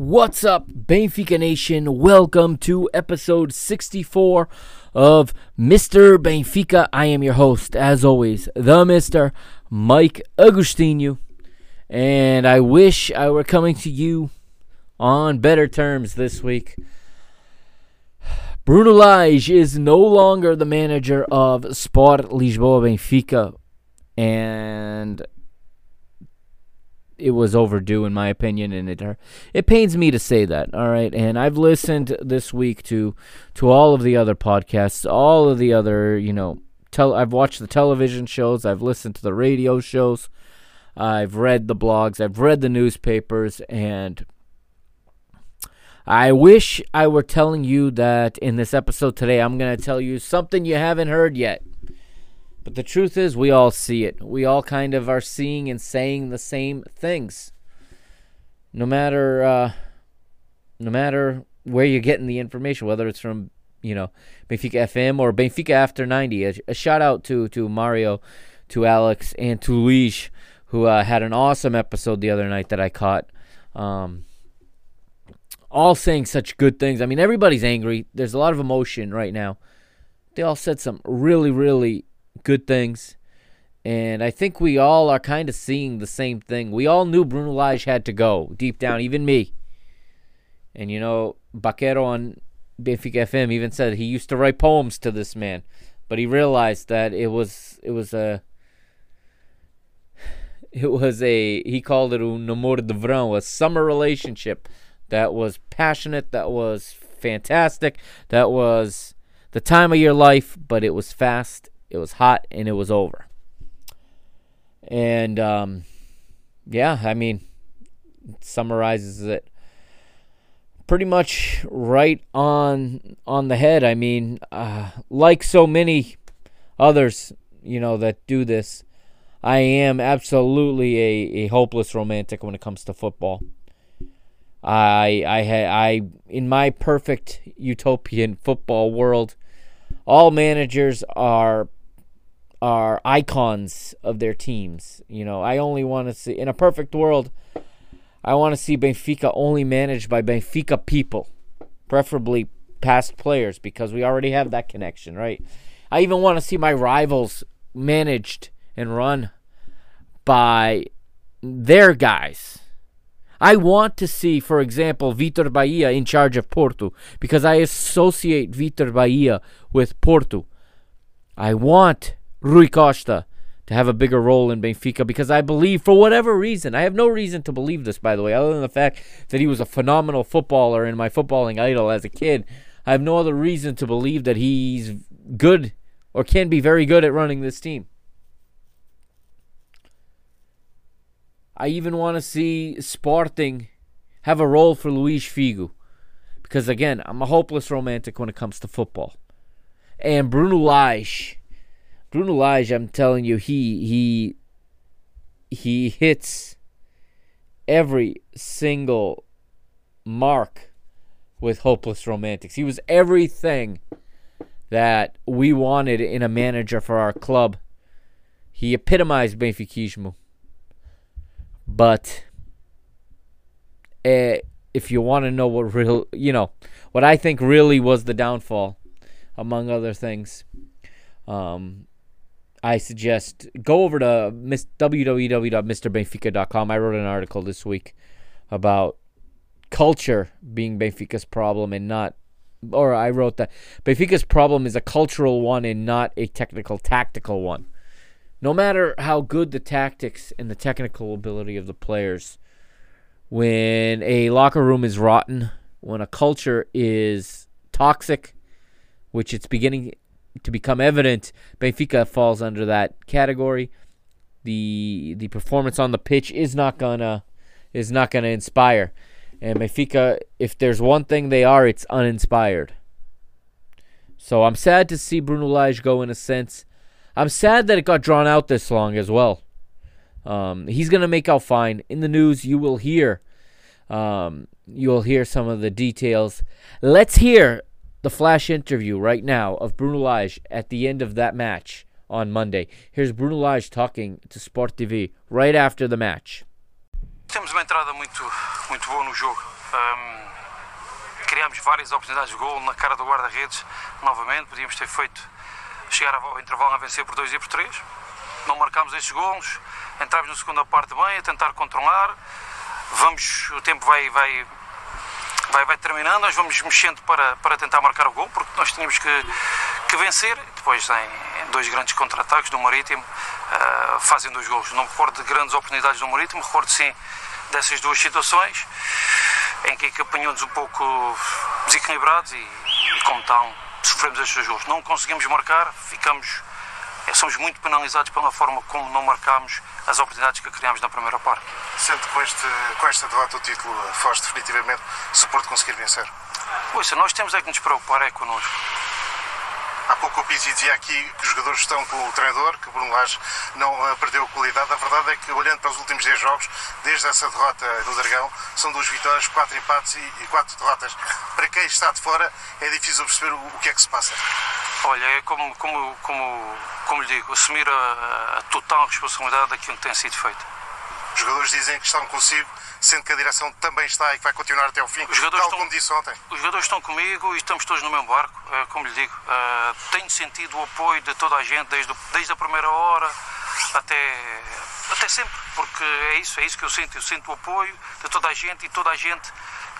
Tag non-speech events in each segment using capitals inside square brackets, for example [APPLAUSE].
What's up, Benfica Nation? Welcome to episode 64 of Mr. Benfica. I am your host, as always, the Mr. Mike Agostinho. And I wish I were coming to you on better terms this week. Bruno Lage is no longer the manager of Sport Lisboa Benfica. And it was overdue in my opinion and it it pains me to say that all right and i've listened this week to to all of the other podcasts all of the other you know Tell, i've watched the television shows i've listened to the radio shows i've read the blogs i've read the newspapers and I wish I were telling you that in this episode today, I'm going to tell you something you haven't heard yet. But the truth is, we all see it. We all kind of are seeing and saying the same things. No matter, uh, no matter where you're getting the information, whether it's from, you know, Benfica FM or Benfica After 90. A, a shout out to to Mario, to Alex, and to Luis, who uh, had an awesome episode the other night that I caught. Um, all saying such good things. I mean, everybody's angry. There's a lot of emotion right now. They all said some really, really good things. And I think we all are kind of seeing the same thing. We all knew Bruno Lage had to go deep down, even me. And you know, Baquero on Benfica FM even said he used to write poems to this man, but he realized that it was it was a [SIGHS] it was a he called it un amor de verão, a summer relationship that was passionate, that was fantastic, that was the time of your life, but it was fast, it was hot, and it was over. And um, yeah, I mean, summarizes it pretty much right on on the head. I mean, uh, like so many others, you know, that do this, I am absolutely a, a hopeless romantic when it comes to football. I I had I in my perfect utopian football world, all managers are are icons of their teams. You know, I only want to see in a perfect world, I want to see Benfica only managed by Benfica people, preferably past players because we already have that connection, right? I even want to see my rivals managed and run by their guys I want to see, for example, Vitor Baía in charge of Porto because I associate Vitor Baía with Porto. I want Rui Costa to have a bigger role in Benfica because I believe, for whatever reason, I have no reason to believe this, by the way, other than the fact that he was a phenomenal footballer and my footballing idol as a kid. I have no other reason to believe that he's good or can be very good at running this team. I even want to see Sporting have a role for Luis Figo. Because again, I'm a hopeless romantic when it comes to football. And Bruno Lage, Bruno Lage, I'm telling you, he he he hits every single mark with hopeless romantics. He was everything that we wanted in a manager for our club. He epitomized Benfiquismo. But uh, if you want to know what real, you know, what I think really was the downfall, among other things, um, I suggest go over to miss, www.mrbenfica.com. I wrote an article this week about culture being Benfica's problem and not, or I wrote that Benfica's problem is a cultural one and not a technical, tactical one no matter how good the tactics and the technical ability of the players, when a locker room is rotten, when a culture is toxic, which it's beginning to become evident, Benfica falls under that category. The the performance on the pitch is not gonna is not to inspire. And Benfica, if there's one thing they are, it's uninspired. So I'm sad to see Bruno Lage go in a sense. I'm sad that it got drawn out this long as well. Um, he's to make out fine. In the news, you will hear um, you'll hear some of the details. Let's hear the flash interview right now of Bruno Lage at the end of that match on Monday. Here's Bruno Lage talking to Sport TV right after the match. Temos uma entrada muito, muito boa no jogo. Um, criámos várias oportunidades de gol na cara do guarda-redes novamente. Podíamos ter feito chegar ao intervalo a vencer por 2 e por 3. Não marcámos estes gols. Entramos na segunda parte bem, a tentar controlar vamos, o tempo vai, vai, vai, vai terminando, nós vamos mexendo para, para tentar marcar o gol, porque nós tínhamos que, que vencer. Depois, em, dois grandes contra-ataques do Marítimo, uh, fazem dois gols. Não me recordo de grandes oportunidades do Marítimo, recordo sim dessas duas situações, em que apanhou-nos um pouco desequilibrados e, e como tal, sofremos estes dois gols. Não conseguimos marcar, ficamos somos muito penalizados pela forma como não marcámos as oportunidades que criámos na primeira parte. Sente com, este, com esta derrota o título foge definitivamente se o Porto conseguir vencer? Pois, nós temos é que nos preocupar é connosco. Há pouco o Pizzi dizia aqui que os jogadores estão com o treinador, que o Bruno Lage não eh, perdeu qualidade. A verdade é que, olhando para os últimos 10 jogos, desde essa derrota do Dragão, são duas vitórias, quatro empates e, quatro derrotas. Para quem está de fora, é difícil perceber o, que é que se passa. Olha, é como, como, como, como lhe digo, assumir a, a total responsabilidade daquilo que tem sido feito. Os jogadores dizem que estão consigo, sendo que a direção também está e que vai continuar até o fim, os jogadores tal estão, como disse ontem. Os jogadores estão comigo e estamos todos no mesmo barco, é, como lhe digo. Uh, tenho sentido o apoio de toda a gente, desde, desde a primeira hora até, até sempre, porque é isso, é isso que eu sinto. Eu sinto o apoio de toda a gente e toda a gente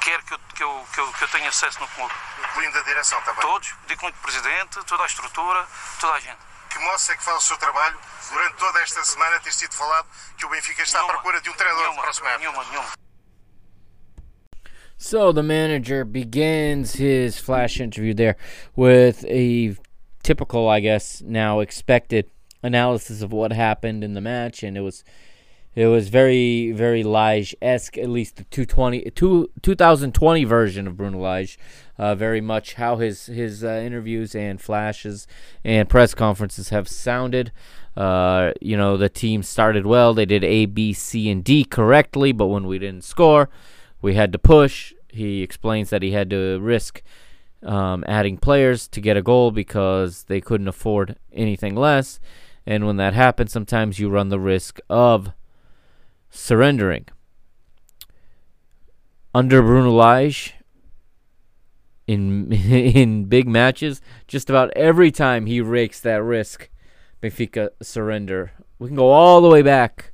quer que eu, que eu, que eu, que eu tenha acesso no clube. Incluindo a direção também? Todos, digo muito presidente, toda a estrutura, toda a gente. Que moça é que faz o seu trabalho? Durante toda esta semana tem sido falado que o Benfica está nenhuma, à procura de um treinador nenhuma, próximo Nenhuma, nenhuma. So the manager begins his flash interview there with a typical, I guess, now expected analysis of what happened in the match, and it was it was very very Lage esque, at least the 220 two, 2020 version of Bruno Lage. Uh, very much how his his uh, interviews and flashes and press conferences have sounded. Uh, you know, the team started well. They did A, B, C, and D correctly, but when we didn't score, we had to push. He explains that he had to risk um, adding players to get a goal because they couldn't afford anything less. And when that happens, sometimes you run the risk of surrendering. Under Bruno Lage, in [LAUGHS] in big matches, just about every time he rakes that risk, Benfica surrender. We can go all the way back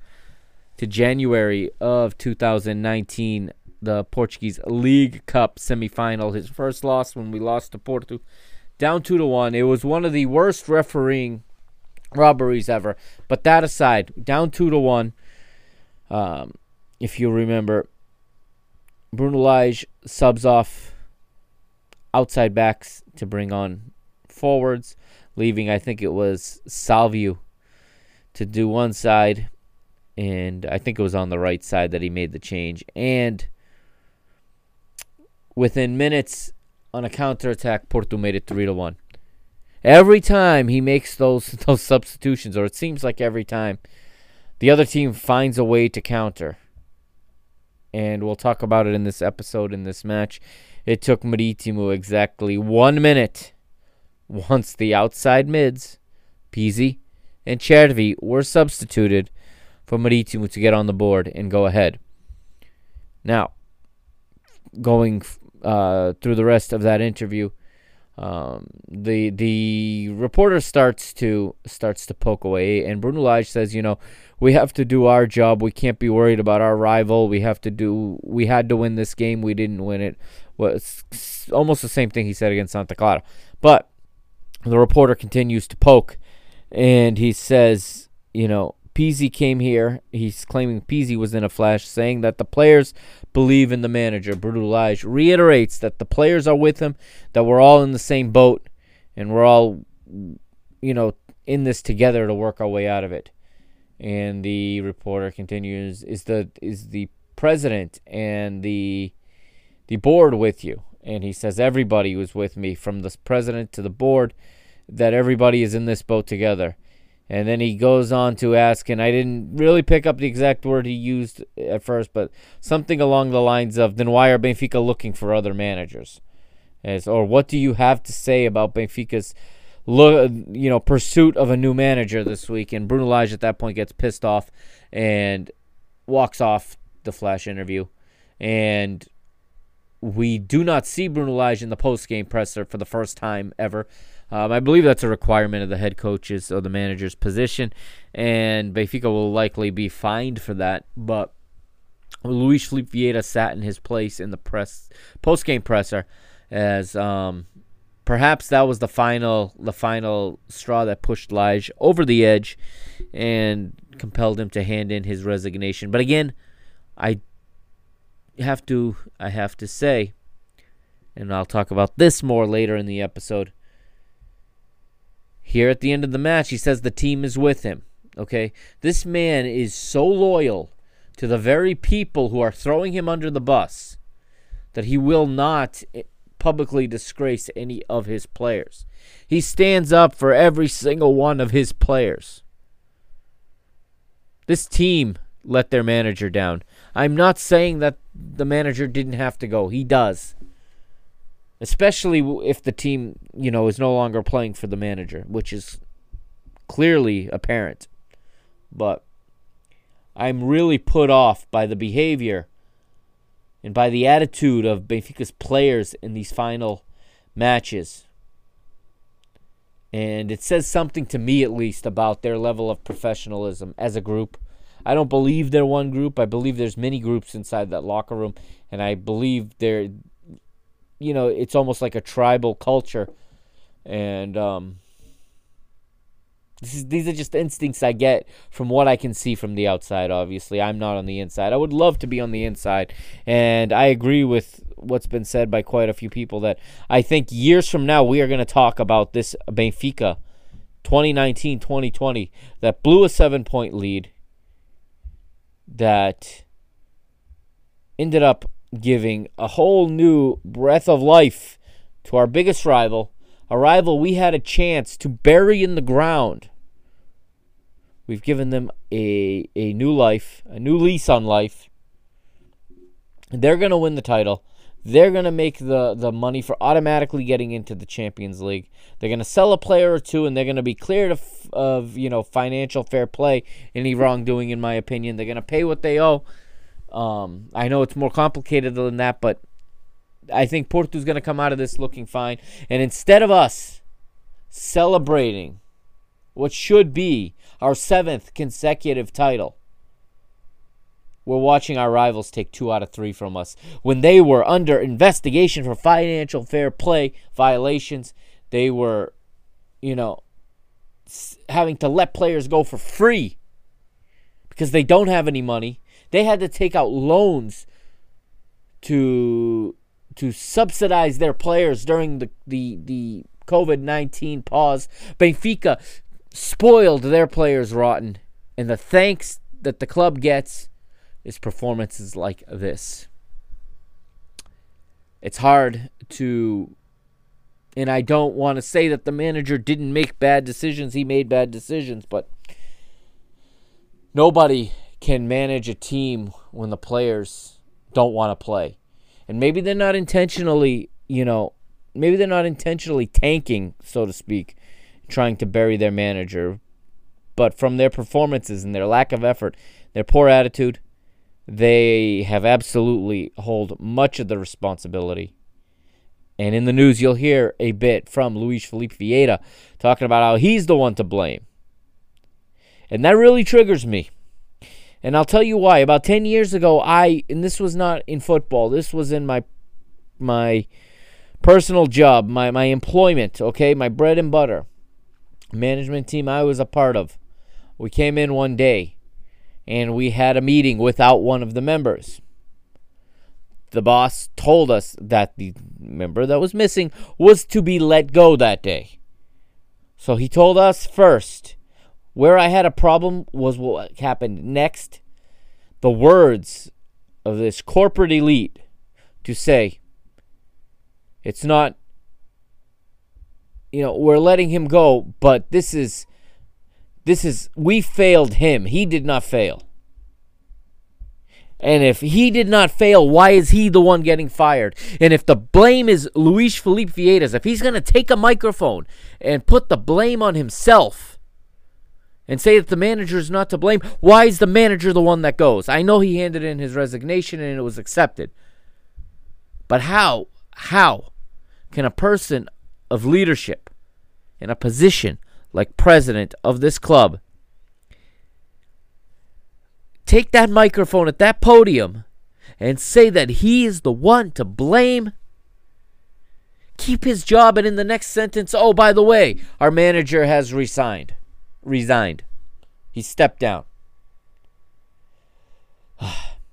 to January of 2019, the Portuguese League Cup semifinal. His first loss when we lost to Porto, down two to one. It was one of the worst refereeing robberies ever. But that aside, down two to one. Um, if you remember, Bruno Lage subs off outside backs to bring on forwards, leaving I think it was Salvio to do one side, and I think it was on the right side that he made the change. And within minutes, on a counterattack, Porto made it three to one. Every time he makes those [LAUGHS] those substitutions, or it seems like every time, the other team finds a way to counter. And we'll talk about it in this episode in this match. It took Marítimo exactly one minute once the outside mids, Pizzi and Cervi, were substituted for Marítimo to get on the board and go ahead. Now, going uh, through the rest of that interview, um, the the reporter starts to starts to poke away, and Bruno Lage says, "You know, we have to do our job. We can't be worried about our rival. We have to do. We had to win this game. We didn't win it was almost the same thing he said against Santa Clara. But the reporter continues to poke, and he says, you know, Pizzi came here. He's claiming Pizzi was in a flash, saying that the players believe in the manager. Bruno Lage reiterates that the players are with him, that we're all in the same boat, and we're all, you know, in this together to work our way out of it. And the reporter continues: Is the is the president and the the board with you. And he says everybody was with me, from the president to the board, that everybody is in this boat together. And then he goes on to ask, and I didn't really pick up the exact word he used at first, but something along the lines of, then why are Benfica looking for other managers? As, or what do you have to say about Benfica's look, you know, pursuit of a new manager this week? And Bruno Lage at that point gets pissed off and walks off the flash interview. And we do not see Bruno Lage in the post game presser for the first time ever. Um, I believe that's a requirement of the head coach's or the manager's position, and Benfica will likely be fined for that. But Luis Felipe Vieira sat in his place in the press post game presser, as um, perhaps that was the final the final straw that pushed Lage over the edge, and compelled him to hand in his resignation. But again, I have to I have to say, and I'll talk about this more later in the episode. Here at the end of the match, he says the team is with him. Okay? This man is so loyal to the very people who are throwing him under the bus that he will not eh, publicly disgrace any of his players. He stands up for every single one of his players. This team let their manager down. I'm not saying that the manager didn't have to go. He does especially if the team, you know, is no longer playing for the manager, which is clearly apparent. But I'm really put off by the behavior and by the attitude of Benfica's players in these final matches. And it says something to me, at least, about their level of professionalism as a group. I don't believe they're one group. I believe there's many groups inside that locker room, and I believe they're you know, it's almost like a tribal culture. And um, is, these are just instincts I get from what I can see from the outside, obviously. I'm not on the inside. I would love to be on the inside. And I agree with what's been said by quite a few people that I think years from now we are going to talk about this Benfica 2019 2020 that blew a seven point lead that ended up giving a whole new breath of life to our biggest rival, a rival we had a chance to bury in the ground. We've given them a, a new life, a new lease on life. They're going to win the title. They're going to make the, the money for automatically getting into the Champions League. They're going to sell a player or two, and they're going to be cleared of, of you know financial fair play, any wrongdoing, in my opinion. They're going to pay what they owe um, I know it's more complicated than that, but I think Porto's going to come out of this looking fine. And instead of us celebrating what should be our seventh consecutive title, we're watching our rivals take two out of three from us. When they were under investigation for financial fair play violations, they were, you know, having to let players go for free because they don't have any money they had to take out loans to to subsidize their players during the the, the COVID nineteen pause. Benfica spoiled their players rotten, and the thanks that the club gets is performances like this. It's hard to and I don't want to say that the manager didn't make bad decisions. He made bad decisions, but nobody can manage a team when the players don't want to play. And maybe they're not intentionally, you know, maybe they're not intentionally tanking, so to speak, trying to bury their manager. But from their performances and their lack of effort, their poor attitude, they have absolutely hold much of the responsibility. And in the news, you'll hear a bit from Luis Felipe Vieira talking about how he's the one to blame. And that really triggers me and I'll tell you why. About 10 years ago, I and this was not in football. This was in my my personal job, my my employment, okay? My bread and butter. Management team I was a part of. We came in one day and we had a meeting without one of the members. The boss told us that the member that was missing was to be let go that day. So he told us first where I had a problem was what happened next. The words of this corporate elite to say it's not you know, we're letting him go, but this is this is we failed him. He did not fail. And if he did not fail, why is he the one getting fired? And if the blame is Luis Felipe Vieira's, if he's going to take a microphone and put the blame on himself and say that the manager is not to blame, why is the manager the one that goes? I know he handed in his resignation and it was accepted. But how, how can a person of leadership in a position like president of this club take that microphone at that podium and say that he is the one to blame, keep his job, and in the next sentence, oh, by the way, our manager has resigned. Resigned. He stepped down. [SIGHS]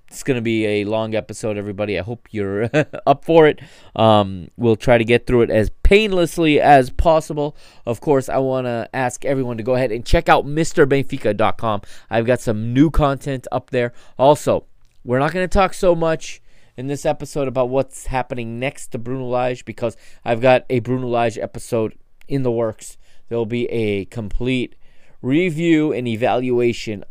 It's going to be a long episode, everybody. I hope you're [LAUGHS] up for it. Um, we'll try to get through it as painlessly as possible. Of course, I want to ask everyone to go ahead and check out MrBenfica.com. I've got some new content up there. Also, we're not going to talk so much in this episode about what's happening next to Bruno Lage because I've got a Bruno Lage episode in the works. There will be a complete review and evaluation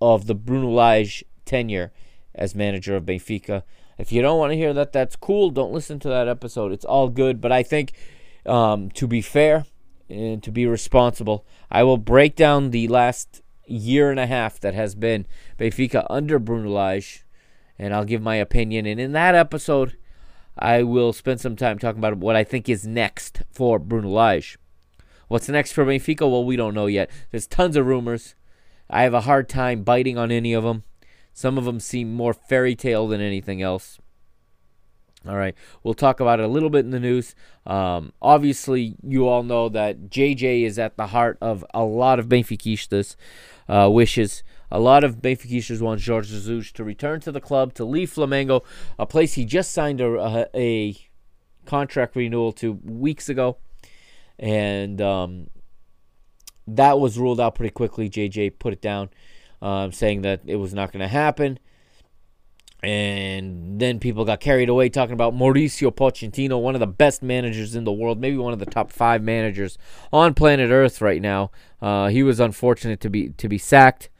of the Bruno Lage tenure as manager of Benfica. If you don't want to hear that, that's cool. Don't listen to that episode. It's all good. But I think, um, to be fair and to be responsible, I will break down the last year and a half that has been Benfica under Bruno Lage, and I'll give my opinion. And in that episode, I will spend some time talking about what I think is next for Bruno Lage. What's next for Benfica? Well, we don't know yet. There's tons of rumors. I have a hard time biting on any of them. Some of them seem more fairy tale than anything else. All right, we'll talk about it a little bit in the news. Um, obviously, you all know that JJ is at the heart of a lot of Benfiquistas' uh, wishes. A lot of Benfiquistas want Jorge Jesus to return to the club, to leave Flamengo, a place he just signed a, a, a contract renewal to weeks ago. And um, that was ruled out pretty quickly. JJ put it down um, saying that it was not going to happen. And then people got carried away talking about Mauricio Pochettino, one of the best managers in the world, maybe one of the top five managers on planet Earth right now. Uh, he was unfortunate to be to be sacked,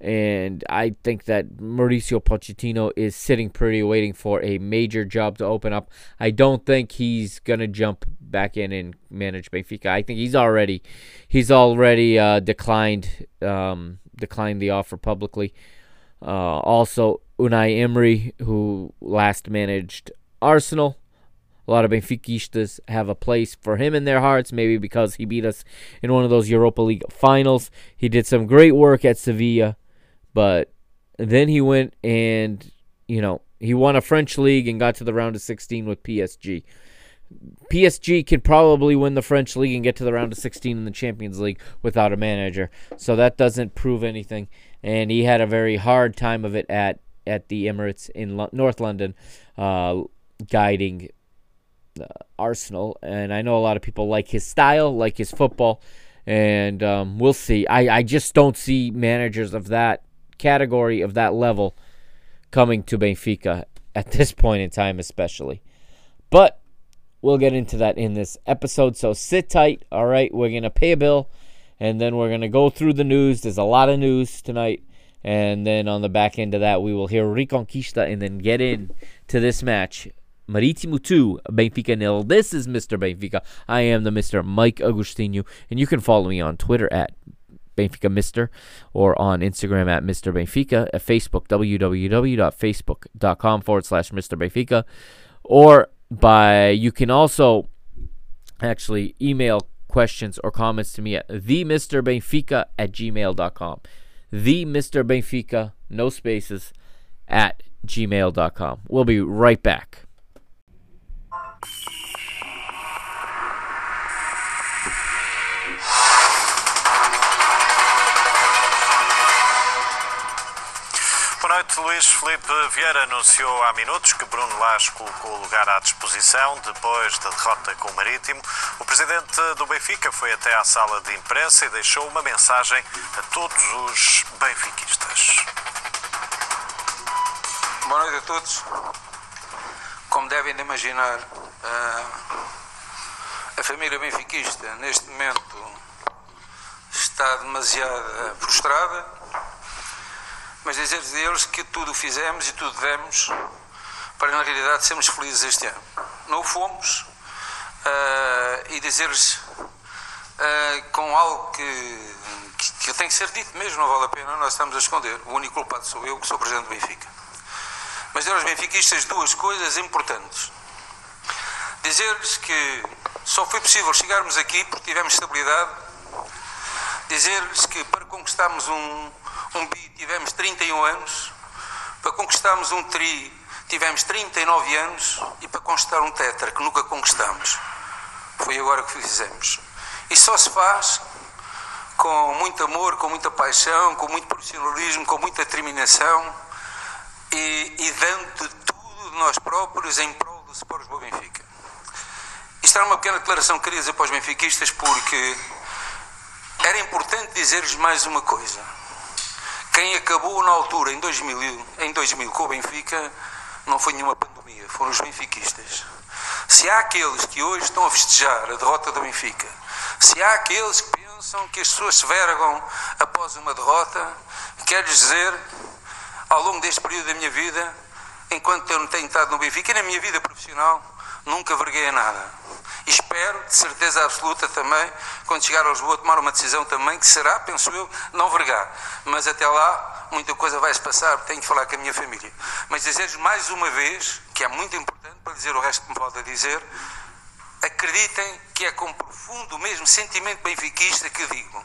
and I think that Mauricio Pochettino is sitting pretty, waiting for a major job to open up. I don't think he's gonna jump back in and manage Benfica. I think he's already he's already uh, declined um, declined the offer publicly. Uh, also, Unai Emery, who last managed Arsenal. A lot of Benfiquistas have a place for him in their hearts, maybe because he beat us in one of those Europa League finals. He did some great work at Sevilla, but then he went and, you know, he won a French league and got to the round of 16 with PSG. PSG could probably win the French league and get to the round of 16 in the Champions League without a manager. So that doesn't prove anything. And he had a very hard time of it at at the Emirates in Lo- North London, uh, guiding uh, Arsenal. And I know a lot of people like his style, like his football, and um, we'll see. I I just don't see managers of that category of that level coming to Benfica at this point in time, especially. But We'll get into that in this episode. So sit tight. All right. We're going to pay a bill and then we're going to go through the news. There's a lot of news tonight. And then on the back end of that, we will hear Reconquista and then get in to this match. Marítimo 2, Benfica nil. This is Mr. Benfica. I am the Mr. Mike Agostinho, and you can follow me on Twitter at Benfica Mister or on Instagram at Mr. Benfica, at Facebook, www.facebook.com forward slash Mr. Benfica, or by you can also actually email questions or comments to me at themrbenfica at gmail.com. The Mr. Benfica, no spaces, at gmail.com. We'll be right back. Noite, Luís Felipe Vieira anunciou há minutos que Bruno Lage colocou o lugar à disposição depois da derrota com o Marítimo. O presidente do Benfica foi até à sala de imprensa e deixou uma mensagem a todos os benfiquistas. Boa noite a todos. Como devem de imaginar, uh, a família benfiquista neste momento está demasiado frustrada, mas dizer-lhes eles que tudo fizemos e tudo demos para na realidade sermos felizes este ano. Não o fomos uh, e dizer-lhes uh, com algo que, que, que tem que ser dito mesmo, não vale a pena, nós estamos a esconder. O único culpado sou eu, que sou presidente do Benfica. Mas dizer aos benfiquistas duas coisas importantes. Dizer-lhes que só foi possível chegarmos aqui porque tivemos estabilidade. Dizer-lhes que para conquistarmos um, um bi tivemos 31 anos, para conquistarmos um tri tivemos 39 anos e para conquistar um tetra que nunca conquistamos. Foi agora que fizemos. E só se faz com muito amor, com muita paixão, com muito profissionalismo, com muita determinação e, e dando tudo de nós próprios em prol do Sport Lisboa Benfica. Isto era uma pequena declaração que queria dizer para os benfiquistas porque era importante dizer-lhes mais uma coisa. Quem acabou na altura, em 2000, em 2000 com o Benfica, não foi nenhuma pandemia, foram os benfiquistas. Se há aqueles que hoje estão a festejar a derrota do Benfica, se há aqueles que pensam que as pessoas se vergam após uma derrota, quero-lhes dizer, ao longo deste período da minha vida, enquanto eu não tenho estado no Benfica e na minha vida profissional, nunca verguei nada. E espero, de certeza absoluta também, quando chegar a Lisboa, tomar uma decisão também que será, penso eu, não vergar. Mas até lá, muita coisa vai se passar, tenho que falar com a minha família. Mas dizer-lhes mais uma vez, que é muito importante para dizer o resto que me falta dizer, acreditem que é com profundo mesmo sentimento benfiquista que digo.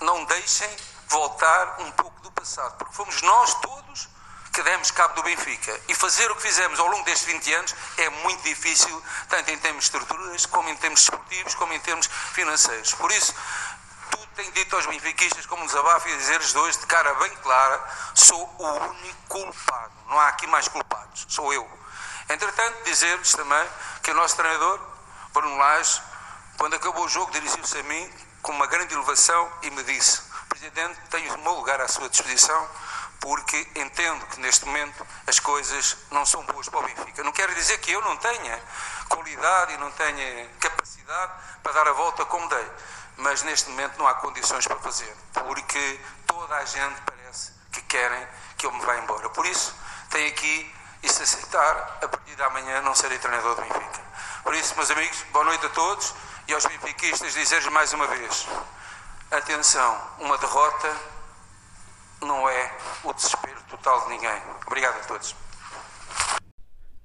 Não deixem voltar um pouco do passado, porque fomos nós todos que demos cabo do Benfica. E fazer o que fizemos ao longo destes 20 anos é muito difícil, tanto em termos estruturais, como em termos esportivos, como em termos financeiros. Por isso, tudo tenho dito aos benfiquistas como desabafo e dizer-lhes hoje, de cara bem clara, sou o único culpado. Não há aqui mais culpados, sou eu. Entretanto, dizer-lhes também que o nosso treinador, Bruno Lage, quando acabou o jogo, dirigiu-se a mim com uma grande elevação e me disse: Presidente, tenho o meu lugar à sua disposição porque entendo que neste momento as coisas não são boas para o Benfica. Não quero dizer que eu não tenha qualidade e não tenha capacidade para dar a volta como dei, mas neste momento não há condições para fazer, porque toda a gente parece que querem que eu me vá embora. Por isso, tenho aqui e se aceitar, a partir de amanhã não serei treinador do Benfica. Por isso, meus amigos, boa noite a todos e aos benfiquistas dizer-lhes mais uma vez: atenção, uma derrota não é o desespero total de ninguém. Obrigado a todos.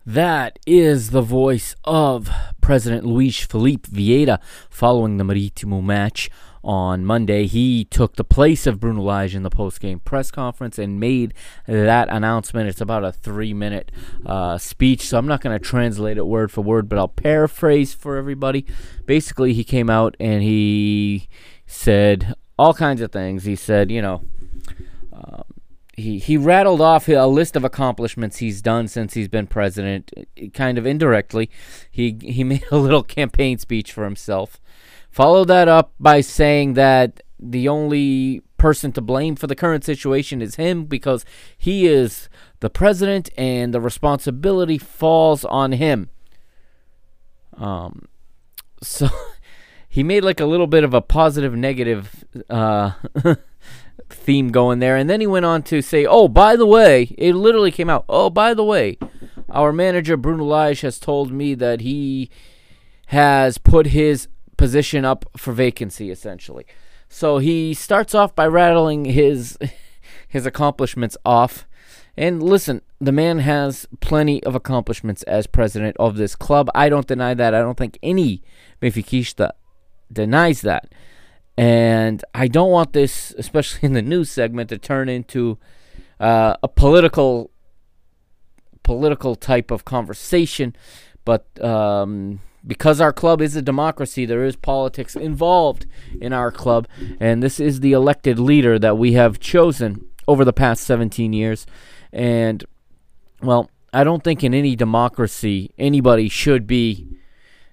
That is the voice of President Luis Felipe Vieira following the Maritimo match on Monday. He took the place of Bruno Lage in the post-game press conference and made that announcement. It's about a three-minute uh, speech, so I'm not going to translate it word for word, but I'll paraphrase for everybody. Basically, he came out and he said all kinds of things. He said, you know, he he rattled off a list of accomplishments he's done since he's been president, kind of indirectly. He he [LAUGHS] made a little campaign speech for himself. Followed that up by saying that the only person to blame for the current situation is him because he is the president and the responsibility falls on him. Um, [LAUGHS] so he made like a little bit of a positive negative uh [LAUGHS] theme going there. And then he went on to say, oh, by the way, it literally came out, oh, by the way, our manager, Bruno Lage, has told me that he has put his position up for vacancy, essentially. So he starts off by rattling his [LAUGHS] his accomplishments off. And listen, the man has plenty of accomplishments as president of this club. I don't deny that. I don't think any Benfiquista denies that. And I don't want this, especially in the news segment, to turn into uh, a political political type of conversation. But um, because our club is a democracy, there is politics involved in our club, and this is the elected leader that we have chosen over the past 17 years. And well, I don't think in any democracy anybody should be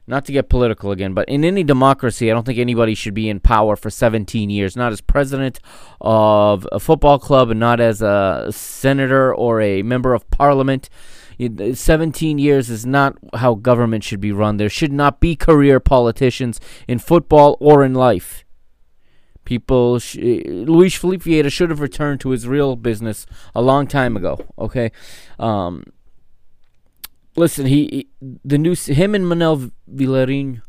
not to get political again, but in any democracy, I don't think anybody should be in power for 17 years, not as president of a football club and not as a senator or a member of parliament. 17 years is not how government should be run. There should not be career politicians in football or in life. People, sh- Luis Felipe should have returned to his real business a long time ago. Okay, um, listen, he, the new him and Manel Vilarinho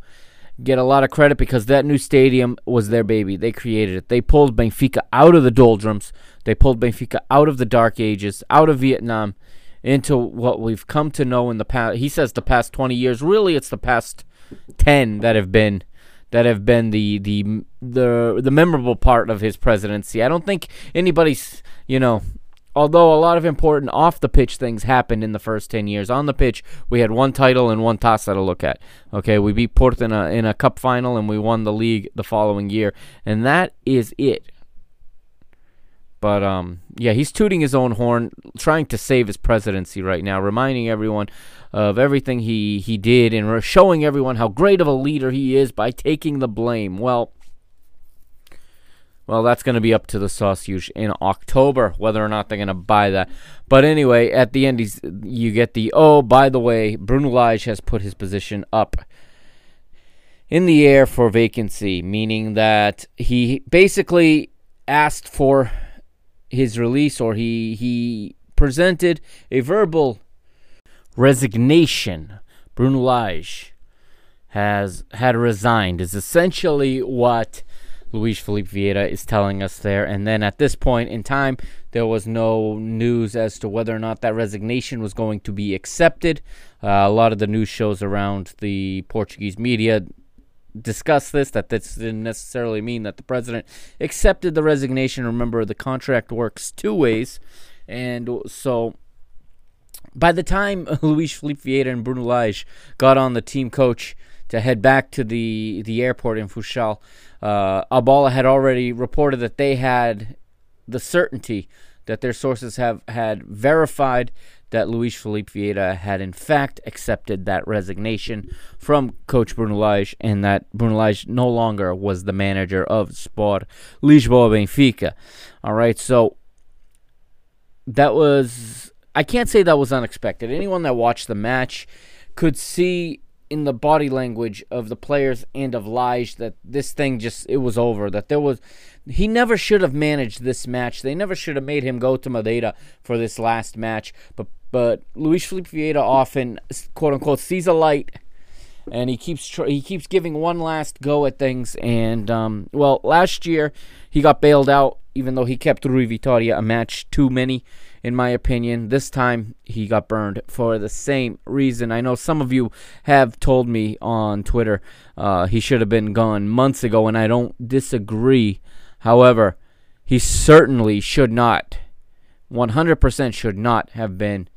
get a lot of credit because that new stadium was their baby. They created it. They pulled Benfica out of the doldrums. They pulled Benfica out of the dark ages, out of Vietnam, into what we've come to know in the past. He says the past 20 years. Really, it's the past 10 that have been that have been the the the the memorable part of his presidency. I don't think anybody's, you know, although a lot of important off the pitch things happened in the first 10 years. On the pitch, we had one title and one taça to look at. Okay, we beat Porto in a in a cup final and we won the league the following year. And that is it. But um, yeah, he's tooting his own horn, trying to save his presidency right now, reminding everyone of everything he he did and showing everyone how great of a leader he is by taking the blame. Well, well, that's going to be up to the sócios in October whether or not they're going to buy that. But anyway, at the end, you get the oh, by the way, Bruno Lage has put his position up in the air for vacancy, meaning that he basically asked for his release or he he presented a verbal resignation. Bruno Lage has had resigned is essentially what Luis Felipe Vieira is telling us there. And then at this point in time, there was no news as to whether or not that resignation was going to be accepted. Uh, a lot of the news shows around the Portuguese media discuss this that this didn't necessarily mean that the president accepted the resignation. Remember, the contract works two ways, and so by the time [LAUGHS] Luis Felipe Vieira and Bruno Lage got on the team coach to head back to the the airport in Funchal, uh, A-Bola had already reported that they had the certainty that their sources have had verified that Luis Felipe Vieira had in fact accepted that resignation from coach Bruno Lage and that Bruno Lage no longer was the manager of Sport Lisboa Benfica. All right, so that was I can't say that was unexpected. Anyone that watched the match could see in the body language of the players and of Lage that this thing just it was over that there was he never should have managed this match. They never should have made him go to Madeira for this last match. But but Luis Felipe Vieira often quote unquote sees a light, and he keeps tr- he keeps giving one last go at things. And um, well, last year he got bailed out, even though he kept Rui Vitoria a match too many, in my opinion. This time he got burned for the same reason. I know some of you have told me on Twitter uh, he should have been gone months ago, and I don't disagree. However, he certainly should not, 100% should not have been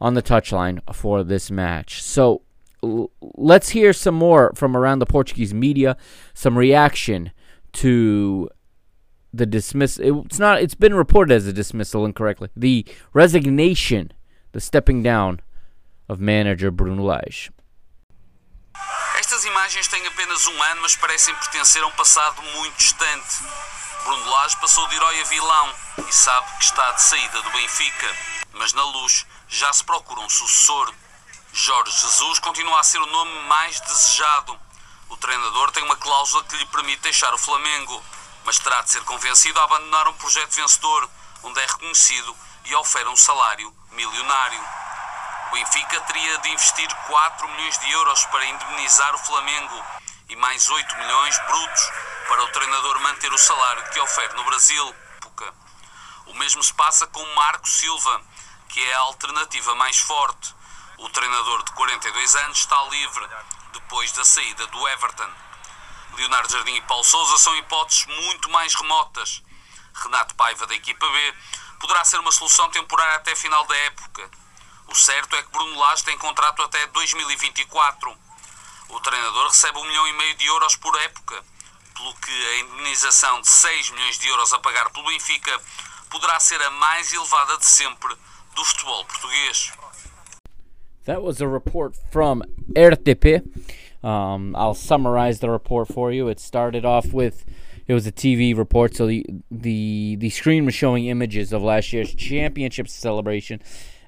on the touchline for this match. So let's hear some more from around the Portuguese media, some reaction to the dismiss. It's not. It's been reported as a dismissal incorrectly. The resignation, the stepping down of manager Bruno Lage. Estas imagens têm apenas um ano, mas parecem pertencer a um passado muito distante. Bruno Lage passou de herói a vilão e sabe que está de saída do Benfica. Mas na luz já se procura um sucessor. Jorge Jesus continua a ser o nome mais desejado. O treinador tem uma cláusula que lhe permite deixar o Flamengo, mas terá de ser convencido a abandonar um projeto vencedor, onde é reconhecido e oferece um salário milionário. O Benfica teria de investir 4 milhões de euros para indemnizar o Flamengo e mais 8 milhões brutos para o treinador manter o salário que oferece no Brasil. O mesmo se passa com Marco Silva, que é a alternativa mais forte. O treinador de 42 anos está livre depois da saída do Everton. Leonardo Jardim e Paulo Sousa são hipóteses muito mais remotas. Renato Paiva, da equipa B, poderá ser uma solução temporária até final da época. O certo é que Bruno Lage tem contrato até 2024. O treinador recebe um milhão e meio de euros por época, pelo que a indenização de 6 milhões de euros a pagar pelo Benfica poderá ser a mais elevada de sempre do futebol português. That was a report from RTP. Um, I'll summarize the report for you. It started off with it was a TV report, so the the the screen was showing images of last year's championship celebration,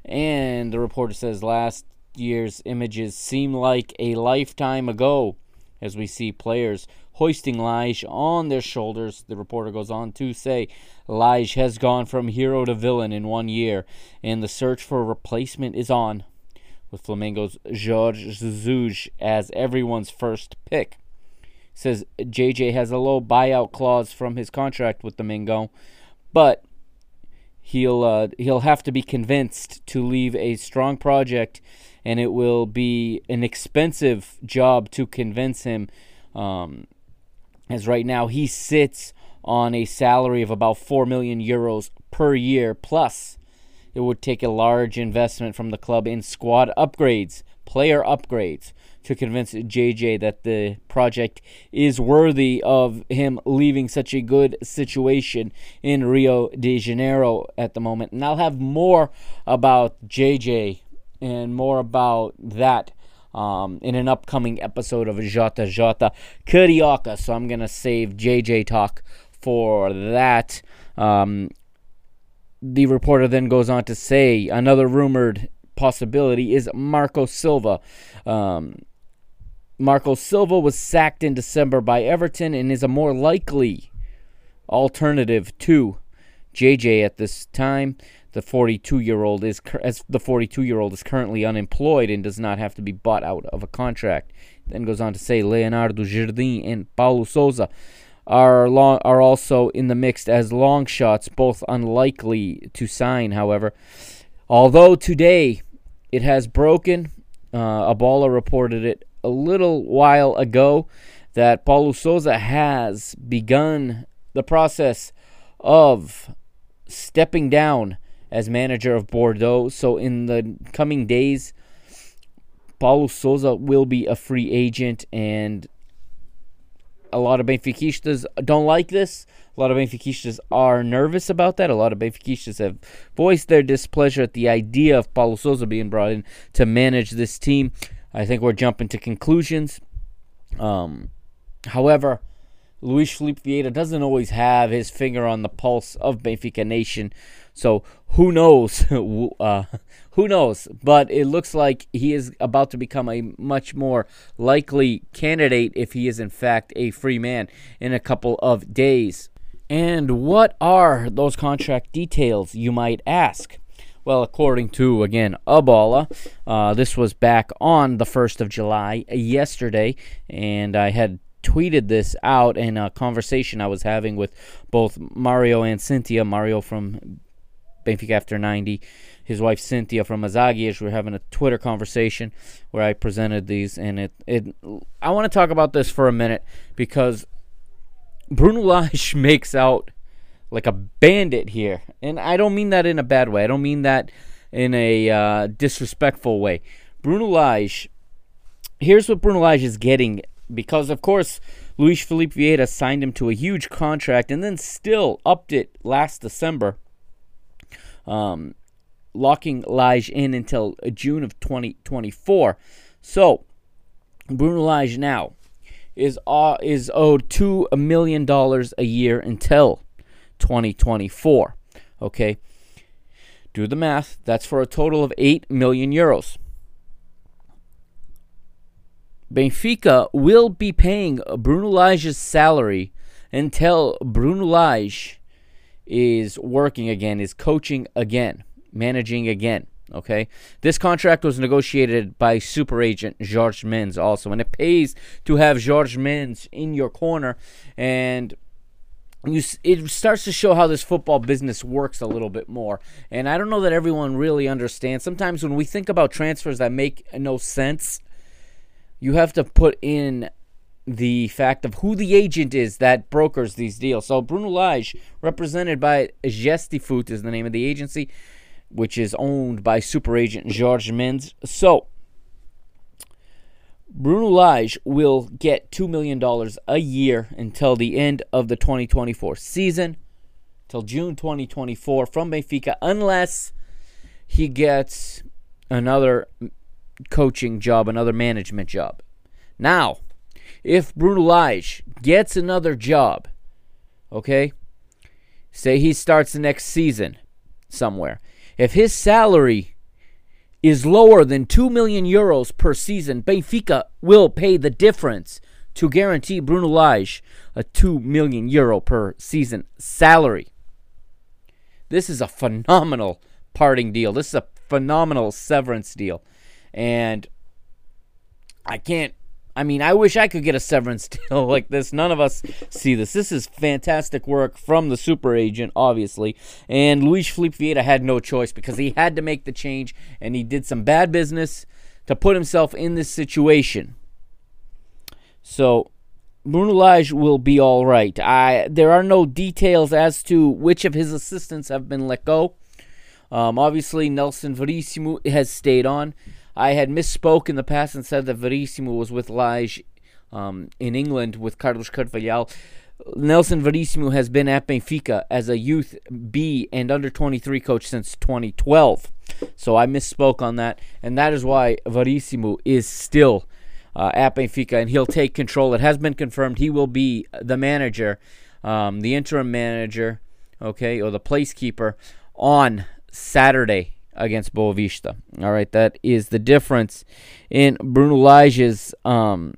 and the reporter says last year's images seem like a lifetime ago, as we see players hoisting Lage on their shoulders. The reporter goes on to say Lage has gone from hero to villain in one year, and the search for a replacement is on, with Flamengo's Jorge Jesus as everyone's first pick. Says JJ has a low buyout clause from his contract with the Mengo, but he'll uh, he'll have to be convinced to leave a strong project, and it will be an expensive job to convince him. Um, as right now he sits on a salary of about 4 million euros per year plus it would take a large investment from the club in squad upgrades player upgrades to convince JJ that the project is worthy of him leaving such a good situation in Rio de Janeiro at the moment. And I'll have more about JJ and more about that um, in an upcoming episode of Jota Jota Carioca. So I'm going to save JJ talk for that. Um, the reporter then goes on to say another rumored possibility is Marco Silva. Um, Marco Silva was sacked in December by Everton and is a more likely alternative to JJ at this time. The 42-year-old is as the 42-year-old is currently unemployed and does not have to be bought out of a contract. Then goes on to say Leonardo Jardim and Paulo Sousa are long are also in the mix as long shots, both unlikely to sign. However, although today it has broken, uh, A Bola reported it a little while ago that Paulo Sousa has begun the process of stepping down as manager of Bordeaux. So in the coming days, Paulo Sousa will be a free agent, and a lot of Benfiquistas don't like this. A lot of Benfiquistas are nervous about that. A lot of Benfiquistas have voiced their displeasure at the idea of Paulo Sousa being brought in to manage this team. I think we're jumping to conclusions. Um, however, Luis Filipe Vieira doesn't always have his finger on the pulse of Benfica Nation. So who knows? [LAUGHS] uh, who knows? But it looks like he is about to become a much more likely candidate if he is in fact a free man in a couple of days. And what are those contract details, you might ask? Well, according to, again, A Bola, uh, this was back on the 1st of July, yesterday, and I had tweeted this out in a conversation I was having with both Mario and Cynthia. Mario from Benfica After 90, his wife Cynthia from Azagias. We are having a Twitter conversation where I presented these, and it, it I want to talk about this for a minute because Bruno Lage [LAUGHS] makes out like a bandit here. And I don't mean that in a bad way. I don't mean that in a uh, disrespectful way. Bruno Lage, here's what Bruno Lage is getting because, of course, Luis Filipe Vieira signed him to a huge contract and then still upped it last December, um, locking Lage in until June of 2024. So, Bruno Lage now is uh, is owed two million dollars a year until 2024. Okay. Do the math. That's for a total of 8 million euros. Benfica will be paying Bruno Lage's salary until Bruno Lage is working again, is coaching again, managing again. Okay, this contract was negotiated by super agent Jorge Mendes also, and it pays to have Jorge Mendes in your corner. And you, it starts to show how this football business works a little bit more. And I don't know that everyone really understands. Sometimes when we think about transfers that make no sense, you have to put in the fact of who the agent is that brokers these deals. So Bruno Lage, represented by Gestifute, is the name of the agency, which is owned by super agent Jorge Mendes. So Bruno Lage will get $2 million a year until the end of the 2024 season, till June 2024 from Benfica, unless he gets another coaching job, another management job. Now, if Bruno Lage gets another job, okay, say he starts the next season somewhere, if his salary is lower than 2 million euros per season, Benfica will pay the difference to guarantee Bruno Lage a 2 million euro per season salary. This is a phenomenal parting deal. This is a phenomenal severance deal. And I can't I mean, I wish I could get a severance [LAUGHS] deal like this. None of us see this. This is fantastic work from the super agent, obviously. And Luis Filipe had no choice because he had to make the change, and he did some bad business to put himself in this situation. So Bruno Lage will be all right. I there are no details as to which of his assistants have been let go. Um, obviously, Nelson Verissimo has stayed on. I had misspoke in the past and said that Verissimo was with Lage um, in England with Carlos Carvalhal. Nelson Verissimo has been at Benfica as a youth B and under 23 coach since 2012. So I misspoke on that, and that is why Verissimo is still uh, at Benfica, and he'll take control. It has been confirmed he will be the manager, um, the interim manager, okay, or the placekeeper on Saturday against Boavista. All right, that is the difference in Bruno Lage's. Um,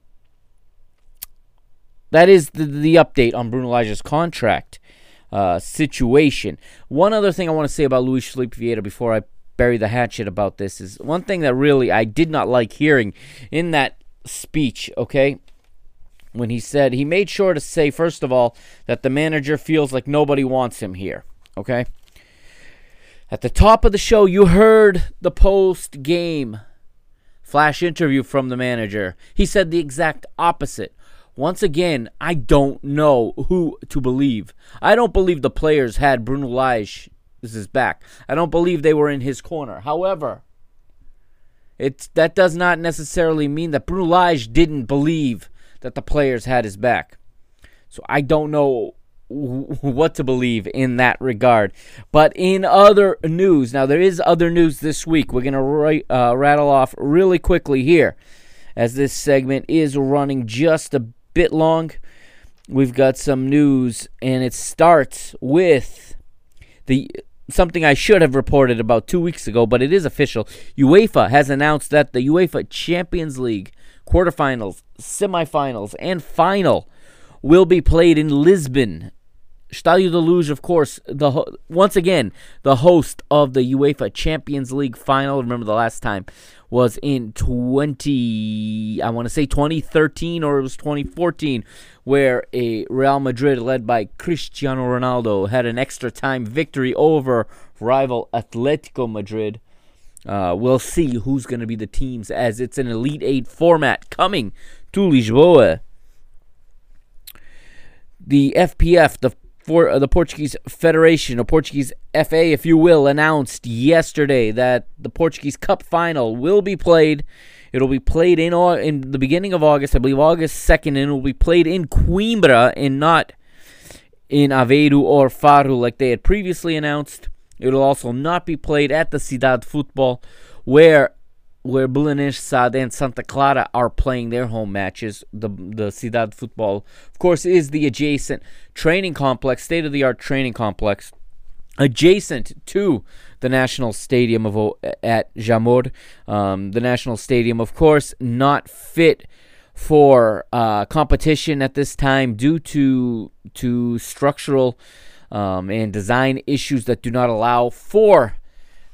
that is the, the update on Bruno Lage's contract uh, situation. One other thing I want to say about Luis Filipe Vieira before I bury the hatchet about this is one thing that really I did not like hearing in that speech, okay? When he said, he made sure to say, first of all, that the manager feels like nobody wants him here, okay? At the top of the show, you heard the post game flash interview from the manager. He said the exact opposite. Once again, I don't know who to believe. I don't believe the players had Bruno Lage his back. I don't believe they were in his corner. However, it's that does not necessarily mean that Bruno Lage didn't believe that the players had his back. So I don't know [LAUGHS] what to believe in that regard. But in other news, now there is other news this week. We're going to uh, rattle off really quickly here as this segment is running just a bit long. We've got some news, and it starts with the something I should have reported about two weeks ago, but it is official. UEFA has announced that the UEFA Champions League quarterfinals, semifinals, and final will be played in Lisbon Stadio de of course, the once again the host of the UEFA Champions League final. Remember the last time was in 20 I want to say 2013 or it was 2014 where a Real Madrid led by Cristiano Ronaldo had an extra time victory over rival Atletico Madrid. Uh, we'll see who's going to be the teams as it's an Elite 8 format coming to Lisboa. The FPF, the for uh, the Portuguese Federation, or Portuguese FA, if you will, announced yesterday that the Portuguese Cup final will be played. It'll be played in in the beginning of August, I believe August second, and it will be played in Coimbra and not in Aveiro or Faro like they had previously announced. It'll also not be played at the Cidade Football, where where Belenenses SAD and Santa Clara are playing their home matches. The the Cidade Football, of course, is the adjacent training complex, state of the art training complex, adjacent to the National Stadium of at Jamor. Um, the National Stadium, of course, not fit for uh, competition at this time due to to structural um, and design issues that do not allow for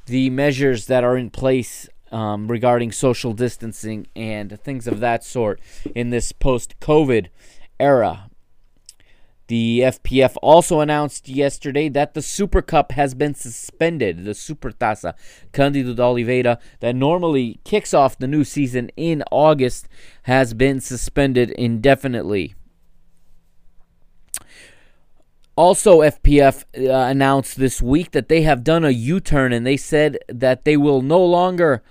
the measures that are in place um, regarding social distancing and things of that sort in this post COVID era. The FPF also announced yesterday that the Super Cup has been suspended. The Super Taça Cândido de Oliveira, that normally kicks off the new season in August, has been suspended indefinitely. Also, FPF uh, announced this week that they have done a U turn and they said that they will no longer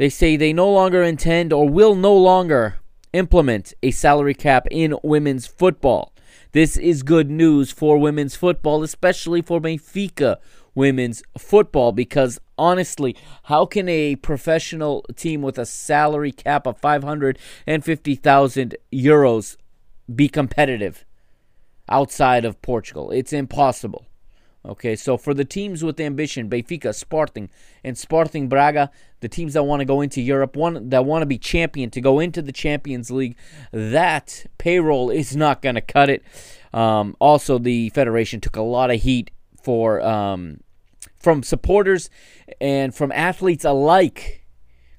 they say they no longer intend or will no longer implement a salary cap in women's football. This is good news for women's football, especially for Benfica women's football, because honestly, how can a professional team with a salary cap of 550,000 euros be competitive outside of Portugal? It's impossible. Okay, so for the teams with ambition, Benfica, Sporting, and Sporting Braga, the teams that want to go into Europe, one that want to be champion to go into the Champions League, that payroll is not going to cut it. Um, also, the federation took a lot of heat for um, from supporters and from athletes alike,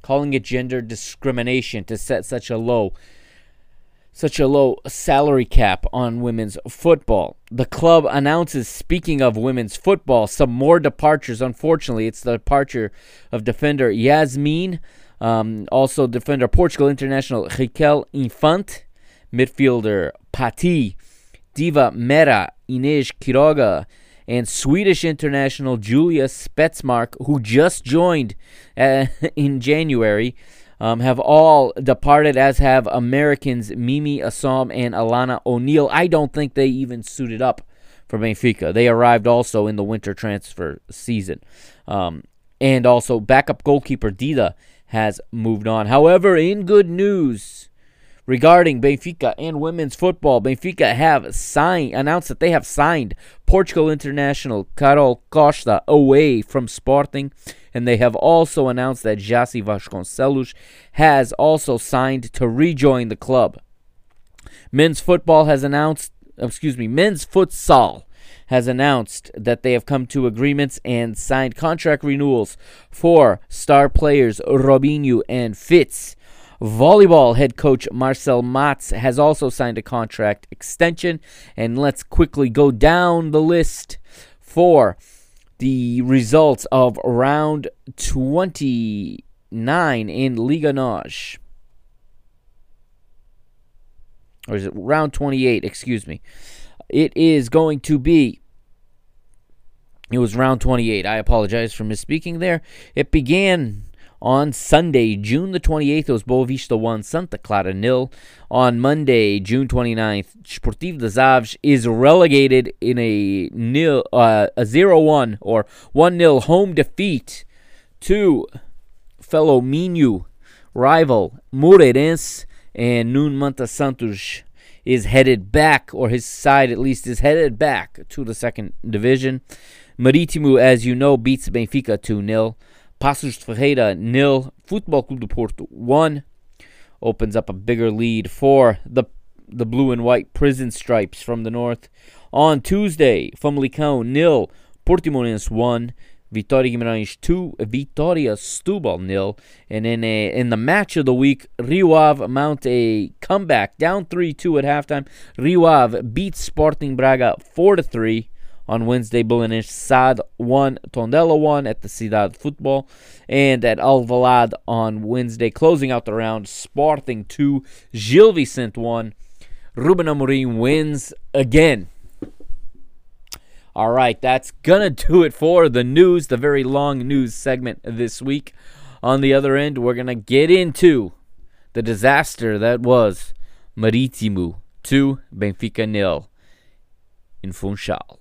calling it gender discrimination to set such a low such a low salary cap on women's football. The club announces, speaking of women's football, some more departures. Unfortunately, it's the departure of defender Yasmin, um, also defender Portugal international Raquel Infante, midfielder Pati, Diva Mera, Inês Quiroga, and Swedish international Julia Spetsmark, who just joined uh, [LAUGHS] in January um, have all departed, as have Americans Mimi Assam and Alana O'Neill. I don't think they even suited up for Benfica. They arrived also in the winter transfer season. Um, and also, backup goalkeeper Dida has moved on. However, in good news regarding Benfica and women's football, Benfica have signed announced that they have signed Portugal international Carol Costa away from Sporting and they have also announced that Jaci Vasconcelos has also signed to rejoin the club. Men's football has announced, oh, excuse me, men's futsal has announced that they have come to agreements and signed contract renewals for star players Robinho and Fits. Volleyball head coach Marcel Matz has also signed a contract extension. And let's quickly go down the list for the results of round 29 in Liga NOS. Or is it round 28? Excuse me. It is going to be. It was round 28. I apologize for misspeaking there. It began on Sunday, June the 28th, it was Boavista 1, Santa Clara nil. On Monday, June 29th, Sportivo das Aves is relegated in a nil, uh, a 0-1 or 1-0 home defeat to fellow Minho rival Moreirense and Nuno Manta Santos is headed back, or his side at least is headed back to the second division. Marítimo, as you know, beats Benfica 2 0. Paços Ferreira nil, Futebol Clube do Porto 1 opens up a bigger lead for the the blue and white prison stripes from the north. On Tuesday, Famalicão nil, Portimonense 1, Vitória Guimarães 2, Vitória Setúbal nil, and in a in the match of the week, Rio Ave mount a comeback down 3-2 at halftime. Rio Ave beats Sporting Braga 4 to 3 on Wednesday, Belenenses SAD 1, Tondela 1 at the Cidade Football. And at Alvalade on Wednesday, closing out the round, Sporting 2, Gil Vicente 1. Ruben Amorim wins again. All right, that's to do it for the news, the very long news segment this week. On the other end, we're to get into the disaster that was Marítimo 2, Benfica nil in Funchal.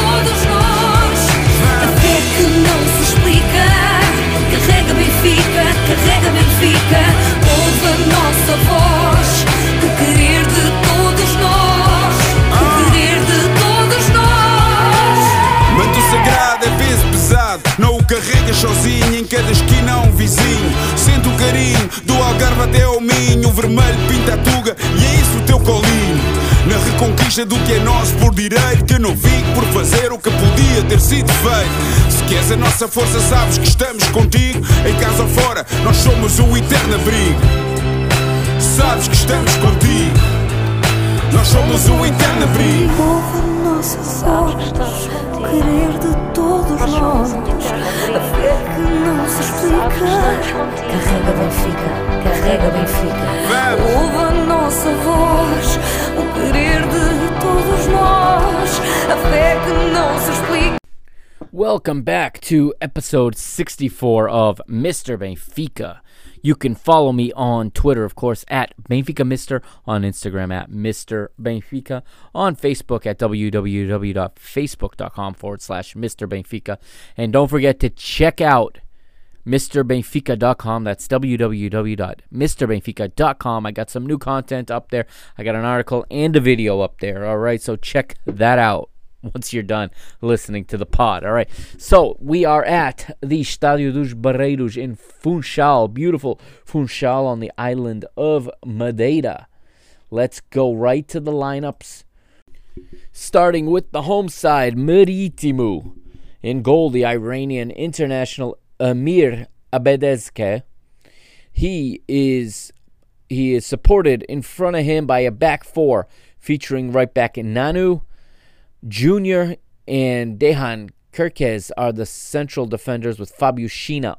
Benfica, carrega Benfica, ouve a nossa voz, o querer de todos nós, o querer de todos nós. Manto sagrado é peso pesado, não o carregas sozinho, em cada esquina há um vizinho. Sente o carinho do Algarve até ao Minho, o vermelho pinta a tuga e é isso o teu colinho. Na reconquista do que é nosso por direito, que eu não fico por fazer o que podia ter sido feito. Se queres a nossa força, sabes que estamos contigo. Em casa ou fora, nós somos o eterno abrigo. Sabes que estamos contigo. Nós somos o eterno abrigo. Nossa voz, o querer de todos nós. A fé que não se explica. Carrega Benfica, carrega Benfica. Ouve a nossa voz, o querer de todos nós. A fé que não se explica. Welcome back to episode 64 of Mr. Benfica. You can follow me on Twitter, of course, at Benfica Mister, on Instagram at Mr. Benfica, on Facebook at www.facebook.com forward slash Mr. Benfica. And don't forget to check out MrBenfica.com. That's www.mrbenfica.com. I got some new content up there. I got an article and a video up there. All right, so check that out [LAUGHS] once you're done listening to the pod. All right. So we are at the Estádio dos Barreiros in Funchal, beautiful Funchal on the island of Madeira. Let's go right to the lineups. Starting with the home side, Marítimo. In goal, the Iranian international Amir Abedzadeh. He is he is supported in front of him by a back four featuring right back Nanu, Junior and Dejan Kerkez are the central defenders with Fabio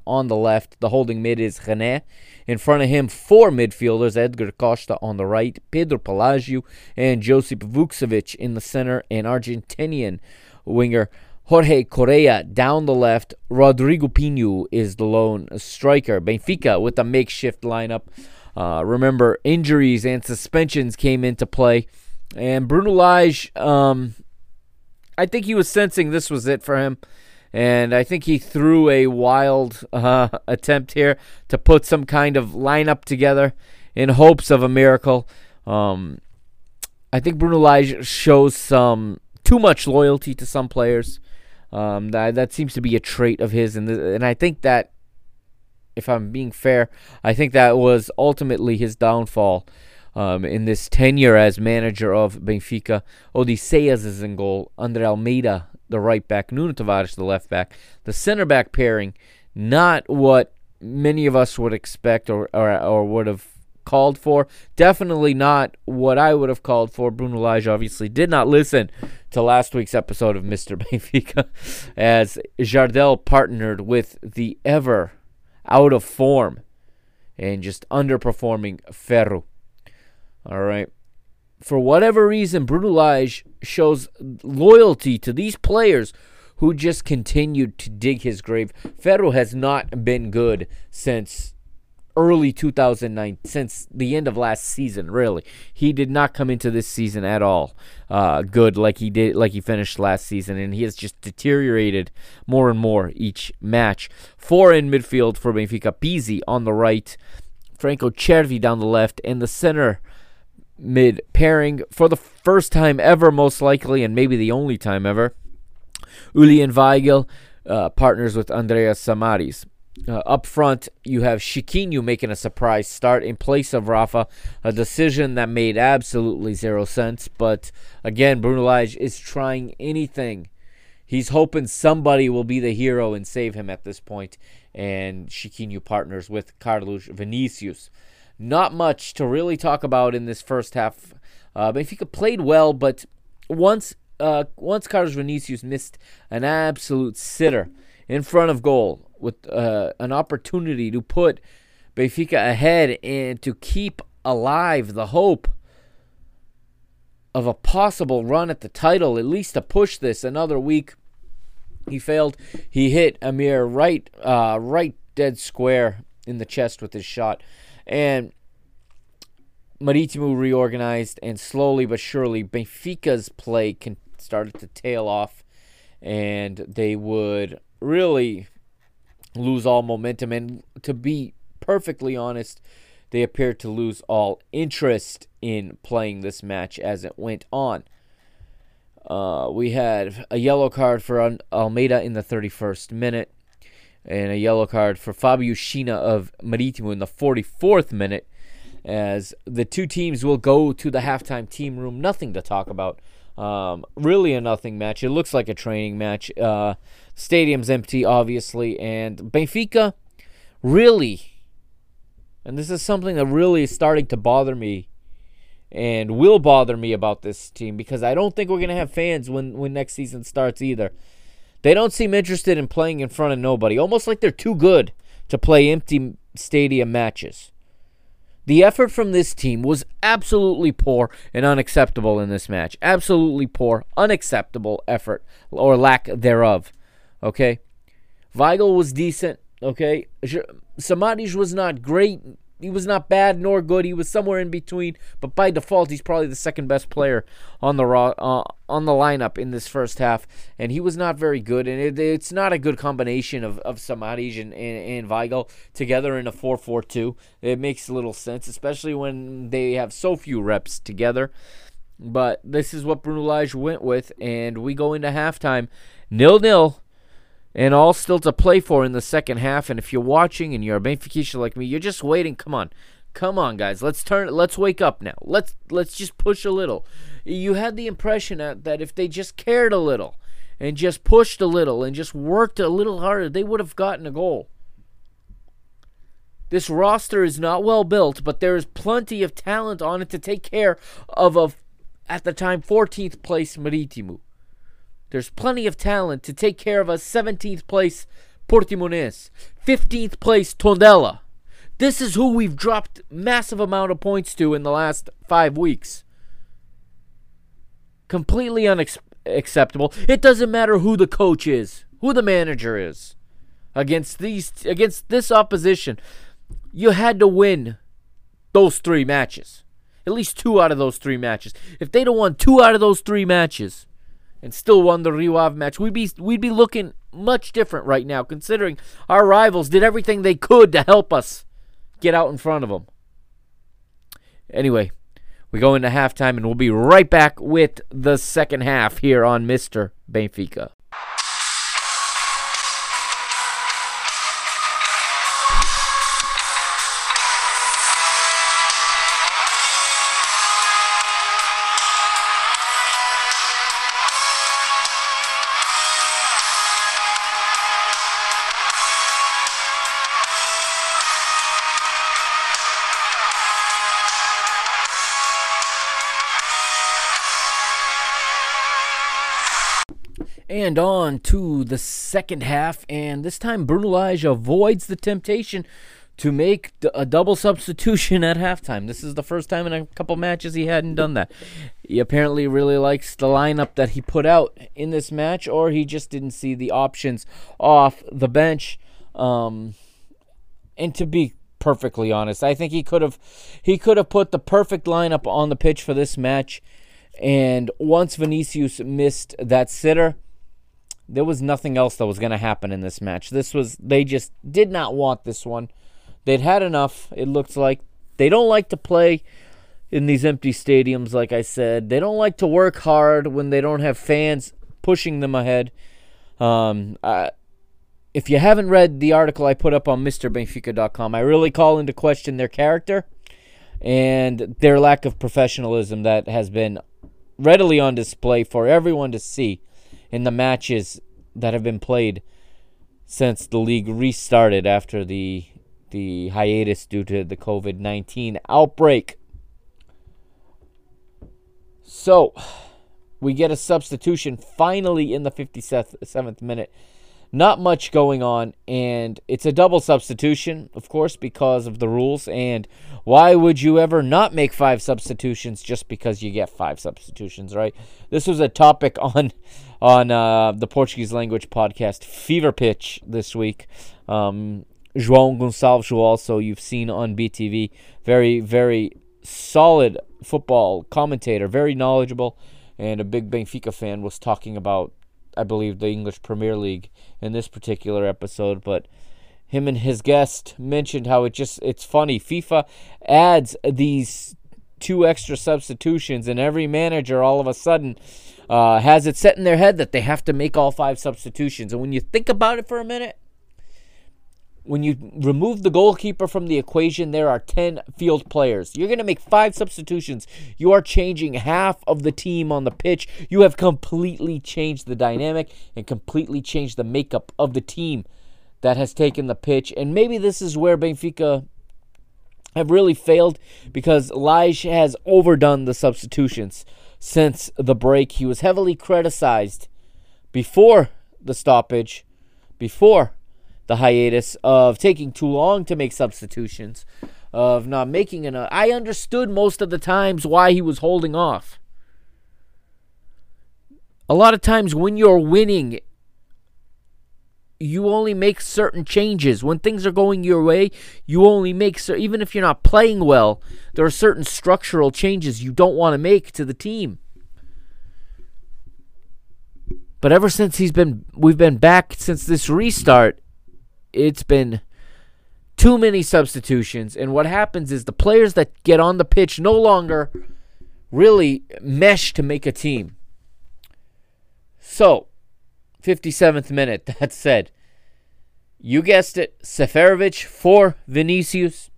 on the left. The holding mid is René. In front of him, four midfielders Edgar Costa on the right, Pedro Pelagio, and Josip Vukcevic in the center, and Argentinian winger Jorge Correa down the left. Rodrigo Pinho is the lone striker. Benfica with a makeshift lineup. Uh, remember, injuries and suspensions came into play. And Bruno Lage, um, I think he was sensing this was it for him. And I think he threw a wild [LAUGHS] uh, attempt here to put some kind of lineup together in hopes of a miracle. Um, I think Bruno Lage shows some too much loyalty to some players. Um, that that seems to be a trait of his, and and I think that, if I'm being fair, I think that was ultimately his downfall um, in this tenure as manager of Benfica. Odysseas is in goal. Andre Almeida, the right back. Nuno Tavares, the left back. The center back pairing, not what many of us would expect or, or, or would have called for. Definitely not what I would have called for. Bruno Lage obviously did not listen to last week's episode of Mr. [LAUGHS] Benfica as Jardel partnered with the ever out of form and just underperforming Ferro. All right. For whatever reason, Bruno shows loyalty to these players who just continued to dig his grave. Ferro has not been good since early 2009, since the end of last season, really. He did not come into this season at all uh, good like he did, like he finished last season, and he has just deteriorated more and more each match. Four in midfield for Benfica, Pizzi on the right, Franco Cervi down the left, and the center mid pairing for the first time ever, most likely, and maybe the only time ever. Julian Weigl uh, partners with Andreas Samaris. Uh, up front, you have Chiquinho making a surprise start in place of Rafa, a decision that made absolutely zero sense. But again, Bruno Lage is trying anything. He's hoping somebody will be the hero and save him at this point. And Chiquinho partners with Carlos Vinicius. Not much to really talk about in this first half. Uh, Benfica played well, but once uh, once Carlos Vinicius missed an absolute sitter in front of goal with uh, an opportunity to put Benfica ahead and to keep alive the hope of a possible run at the title, at least to push this another week. He failed. He hit Amir right, uh, right dead square in the chest with his shot, and Maritimo reorganized, and slowly but surely, Benfica's play can, started to tail off, and they would really lose all momentum. And to be perfectly honest, they appeared to lose all interest in playing this match as it went on. Uh, we had a yellow card for Almeida in the 31st minute. And a yellow card for Fabio China of Maritimo in the 44th minute. As the two teams will go to the halftime team room, nothing to talk about. Um, really a nothing match. It looks like a training match. Uh, stadium's empty, obviously, and Benfica really, and this is something that really is starting to bother me and will bother me about this team because I don't think we're gonna have fans when when next season starts either. They don't seem interested in playing in front of nobody, almost like they're too good to play empty stadium matches. The effort from this team was absolutely poor and unacceptable in this match. Absolutely poor, unacceptable effort or lack thereof. Okay? Weigl was decent. Okay? Samaris was not great he was not bad nor good. He was somewhere in between, but by default, he's probably the second best player on the raw, uh, on the lineup in this first half, and he was not very good. And it, it's not a good combination of of Samaris and, and, and Weigl together in a 4-4-2. It makes little sense, especially when they have so few reps together. But this is what Bruno Lage went with, and we go into halftime nil nil and all still to play for in the second half. And if you're watching and you're a Benfica like me, you're just waiting. Come on, come on, guys. Let's turn. Let's wake up now. Let's let's just push a little. You had the impression that, if they just cared a little and just pushed a little and just worked a little harder, they would have gotten a goal. This roster is not well built, but there is plenty of talent on it to take care of a, at the time, 14th place Marítimo. There's plenty of talent to take care of a 17th place Portimonense, 15th place Tondela. This is who we've dropped massive amount of points to in the last five weeks. Completely unacceptable. It doesn't matter who the coach is, who the manager is. Against these against this opposition, you had to win those three matches. At least two out of those three matches. If they'd have won two out of those three matches, and still won the Rio Ave match, we'd be we'd be looking much different right now, considering our rivals did everything they could to help us get out in front of them. Anyway, we go into halftime, and we'll be right back with the second half here on Mister Benfica. And on to the second half, and this time Bruno Lage avoids the temptation to make a double substitution [LAUGHS] at halftime. This is the first time in a couple matches he hadn't done that. He apparently really likes the lineup that he put out in this match, or he just didn't see the options off the bench. Um, and to be perfectly honest, I think he could have he could have put the perfect lineup on the pitch for this match. And once Vinicius missed that sitter, there was nothing else that was going to happen in this match. This was they just did not want this one. They'd had enough. It looks like they don't like to play in these empty stadiums like I said. They don't like to work hard when they don't have fans pushing them ahead. Um, if you haven't read the article I put up on MrBenfica.com, I really call into question their character and their lack of professionalism that has been readily on display for everyone to see in the matches that have been played since the league restarted after the the hiatus due to the COVID-19 outbreak. So, we get a substitution finally in the 57th minute not much going on, and it's a double substitution, of course, because of the rules. And why would you ever not make five substitutions just because you get five substitutions, right? This was a topic [LAUGHS] on on uh, the Portuguese language podcast Fever Pitch this week. Um, João Gonçalves, who also you've seen on BTV, very very solid football commentator, very knowledgeable, and a big Benfica fan, was talking about I believe, the English Premier League in this particular episode, but him and his guest mentioned how it just it's funny. FIFA adds these two extra substitutions, and every manager all of a sudden uh, has it set in their head that they have to make all five substitutions. And when you think about it for a minute, when you remove the goalkeeper from the equation, there are 10 field players. You're going to make five substitutions. You are changing half of the team on the pitch. You have completely changed the dynamic and completely changed the makeup of the team that has taken the pitch. And maybe this is where Benfica have really failed because Lage has overdone the substitutions since the break. He was heavily criticized before the stoppage, before the hiatus, of taking too long to make substitutions, of not making enough. I understood most of the times why he was holding off. A lot of times when you're winning you only make certain changes. When things are going your way, you only make cer- even if you're not playing well, there are certain structural changes you don't want to make to the team. But ever since he's been we've been back since this restart, it's been too many substitutions and what happens is the players that get on the pitch no longer really mesh to make a team. So, 57th minute. [LAUGHS] That said, you guessed it, Seferovic for Vinicius.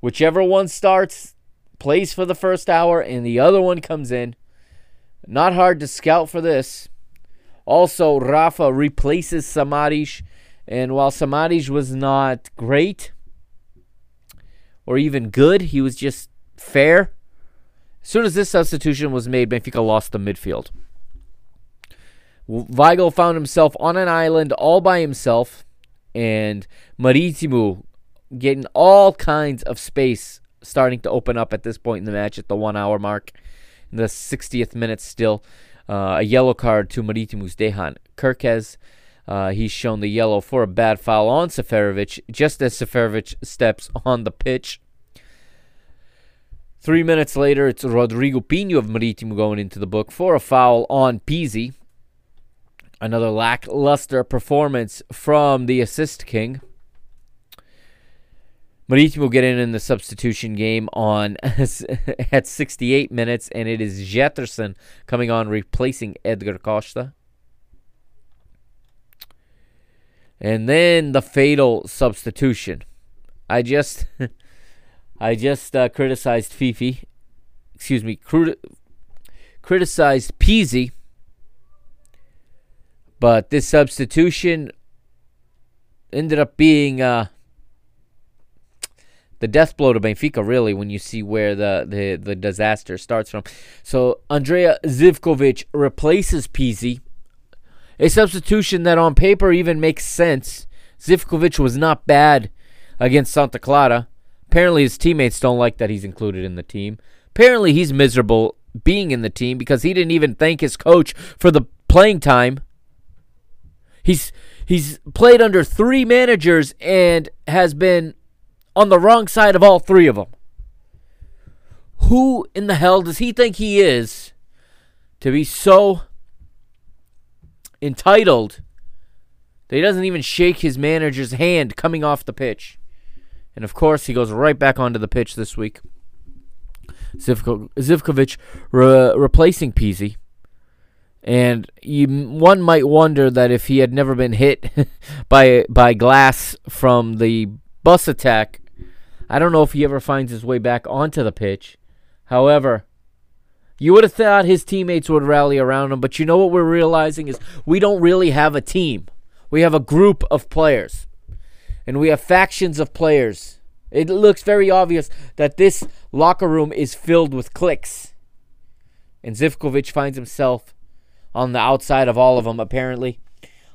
Whichever one starts, plays for the first hour, and the other one comes in. Not hard to scout for this. Also, Rafa replaces Samaris, and while Samaris was not great or even good, he was just fair. As soon as this substitution was made, Benfica lost the midfield. Weigl found himself on an island all by himself, and Maritimo getting all kinds of space starting to open up at this point in the match at the one hour mark. In the 60th minute, still uh, a yellow card to Maritimo's Dejan Kerkez. Uh, he's shown the yellow for a bad foul on Seferovic just as Seferovic steps on the pitch. Three minutes later, it's Rodrigo Pinho of Maritimo going into the book for a foul on Pizzi. Another lackluster performance from the assist king. Maritimo get in in the substitution game on [LAUGHS] at 68 minutes, and it is Getterson coming on replacing Edgar Costa. And then the fatal substitution. I just, [LAUGHS] I just uh, criticized Fifi, excuse me, criticized Pizzi but this substitution ended up being uh, the death blow to Benfica, really, when you see where the, the, the disaster starts from. So Andrija Zivkovic replaces Pizzi, a substitution that on paper even makes sense. Zivkovic was not bad against Santa Clara. Apparently, his teammates don't like that he's included in the team. Apparently, he's miserable being in the team because he didn't even thank his coach for the playing time He's he's played under three managers and has been on the wrong side of all three of them. Who in the hell does he think he is to be so entitled that he doesn't even shake his manager's hand coming off the pitch? And of course, he goes right back onto the pitch this week. Zivko, Zivkovic re- replacing Pizzi. And you, one might wonder that if he had never been hit [LAUGHS] by by glass from the bus attack, I don't know if he ever finds his way back onto the pitch. However, you would have thought his teammates would rally around him, but you know what we're realizing is we don't really have a team. We have a group of players, and we have factions of players. It looks very obvious that this locker room is filled with cliques. And Zivkovic finds himself on the outside of all of them, apparently.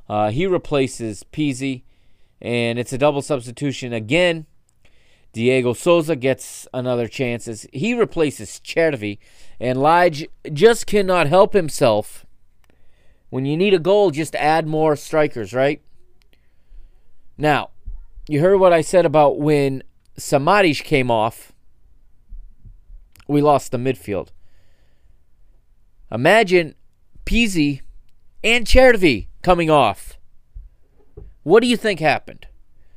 Uh, he replaces Pizzi, and it's a double substitution again. Diego Souza gets another chance as he replaces Cervi, and Lage just cannot help himself. When you need a goal, just add more strikers, right? Now, you heard what I said about when Samadish came off, we lost the midfield. Imagine Pizzi and Cervi coming off. What do you think happened?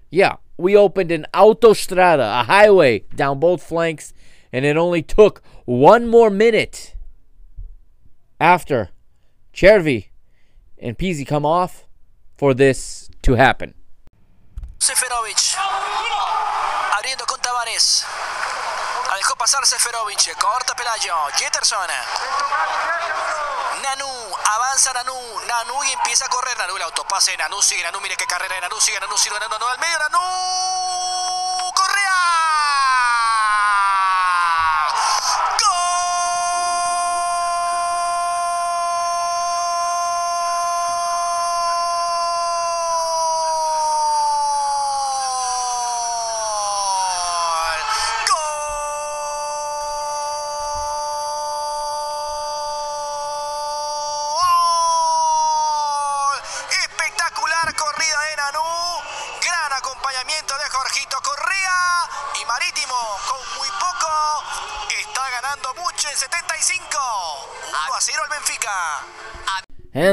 Yeah, we opened an autostrada, a highway down both flanks, and it only took one more minute after Cervi and Pizzi come off for this to happen. Seferovic. Abriendo con Tavares. Dejó pasar Seferovic. Corta Pelayo. Jetterson. Nanu. Avanza Nanu. Nanu y empieza a correr. Nanu el autopase. Nanu sigue. Nanu mire qué carrera de Nanu. Sigue Nanu. Sigue Nanu. Nanu al medio. Nanu.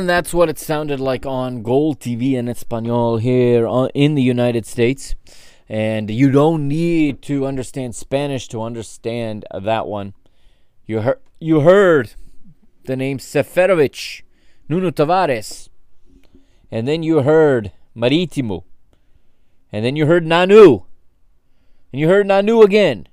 And that's what it sounded like on GolTV in Espanol here uh, in the United States. And you don't need to understand Spanish to understand that one. You heard you heard the name Seferovic, Nuno Tavares. And then you heard Marítimo. And then you heard Nanu. And you heard Nanu again.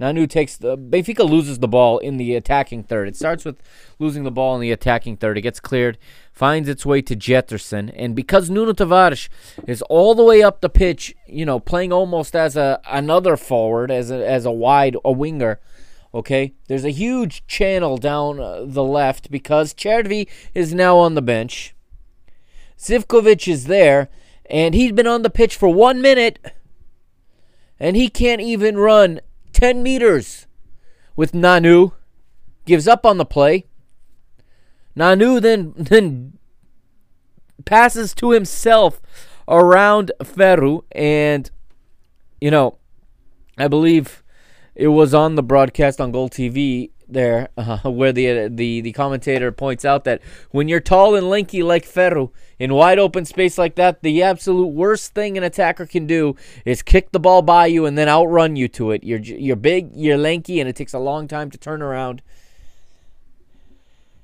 Nanu takes the Benfica loses the ball in the attacking third. It starts with losing the ball in the attacking third. It gets cleared, finds its way to Getterson, and because Nuno Tavares is all the way up the pitch, you know, playing almost as a another forward, as a as a wide a winger. Okay, there's a huge channel down uh, the left because Cervi is now on the bench. Zivkovic is there, and he's been on the pitch for one minute, and he can't even run 10 meters with Nanu. Gives up on the play. Nanu then [LAUGHS] then passes to himself around Ferro, and you know, I believe it was on the broadcast on GolTV there, uh, [LAUGHS] where the the the commentator points out that when you're tall and lanky like Ferro in wide open space like that, the absolute worst thing an attacker can do is kick the ball by you and then outrun you to it. You're you're big, you're lanky, and it takes a long time to turn around.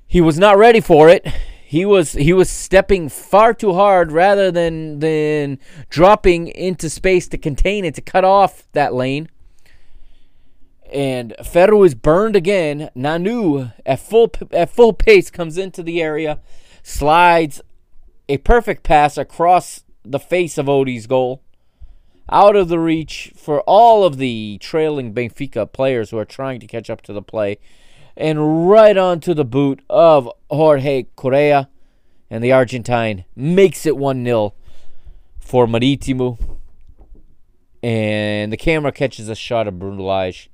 He was not ready for it. He was he was stepping far too hard rather than than dropping into space to contain it to cut off that lane and Ferro is burned again. Nanu at full at full pace comes into the area, slides a perfect pass across the face of Odie's goal, out of the reach for all of the trailing Benfica players who are trying to catch up to the play, and right onto the boot of Jorge Correa, and the Argentine makes it 1 0 for Marítimo. And the camera catches a shot of Bruno Lage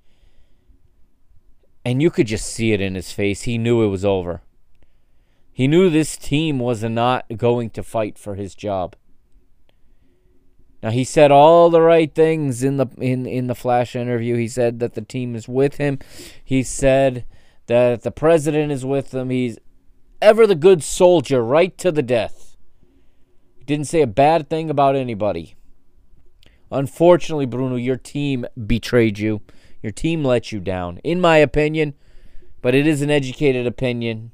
and you could just see it in his face. He knew it was over. He knew this team was not going to fight for his job. Now he said all the right things in the in in the flash interview. He said that the team is with him. He said that the president is with him. He's ever the good soldier right to the death. He didn't say a bad thing about anybody. Unfortunately, Bruno, your team betrayed you. Your team let you down, in my opinion, but it is an educated opinion.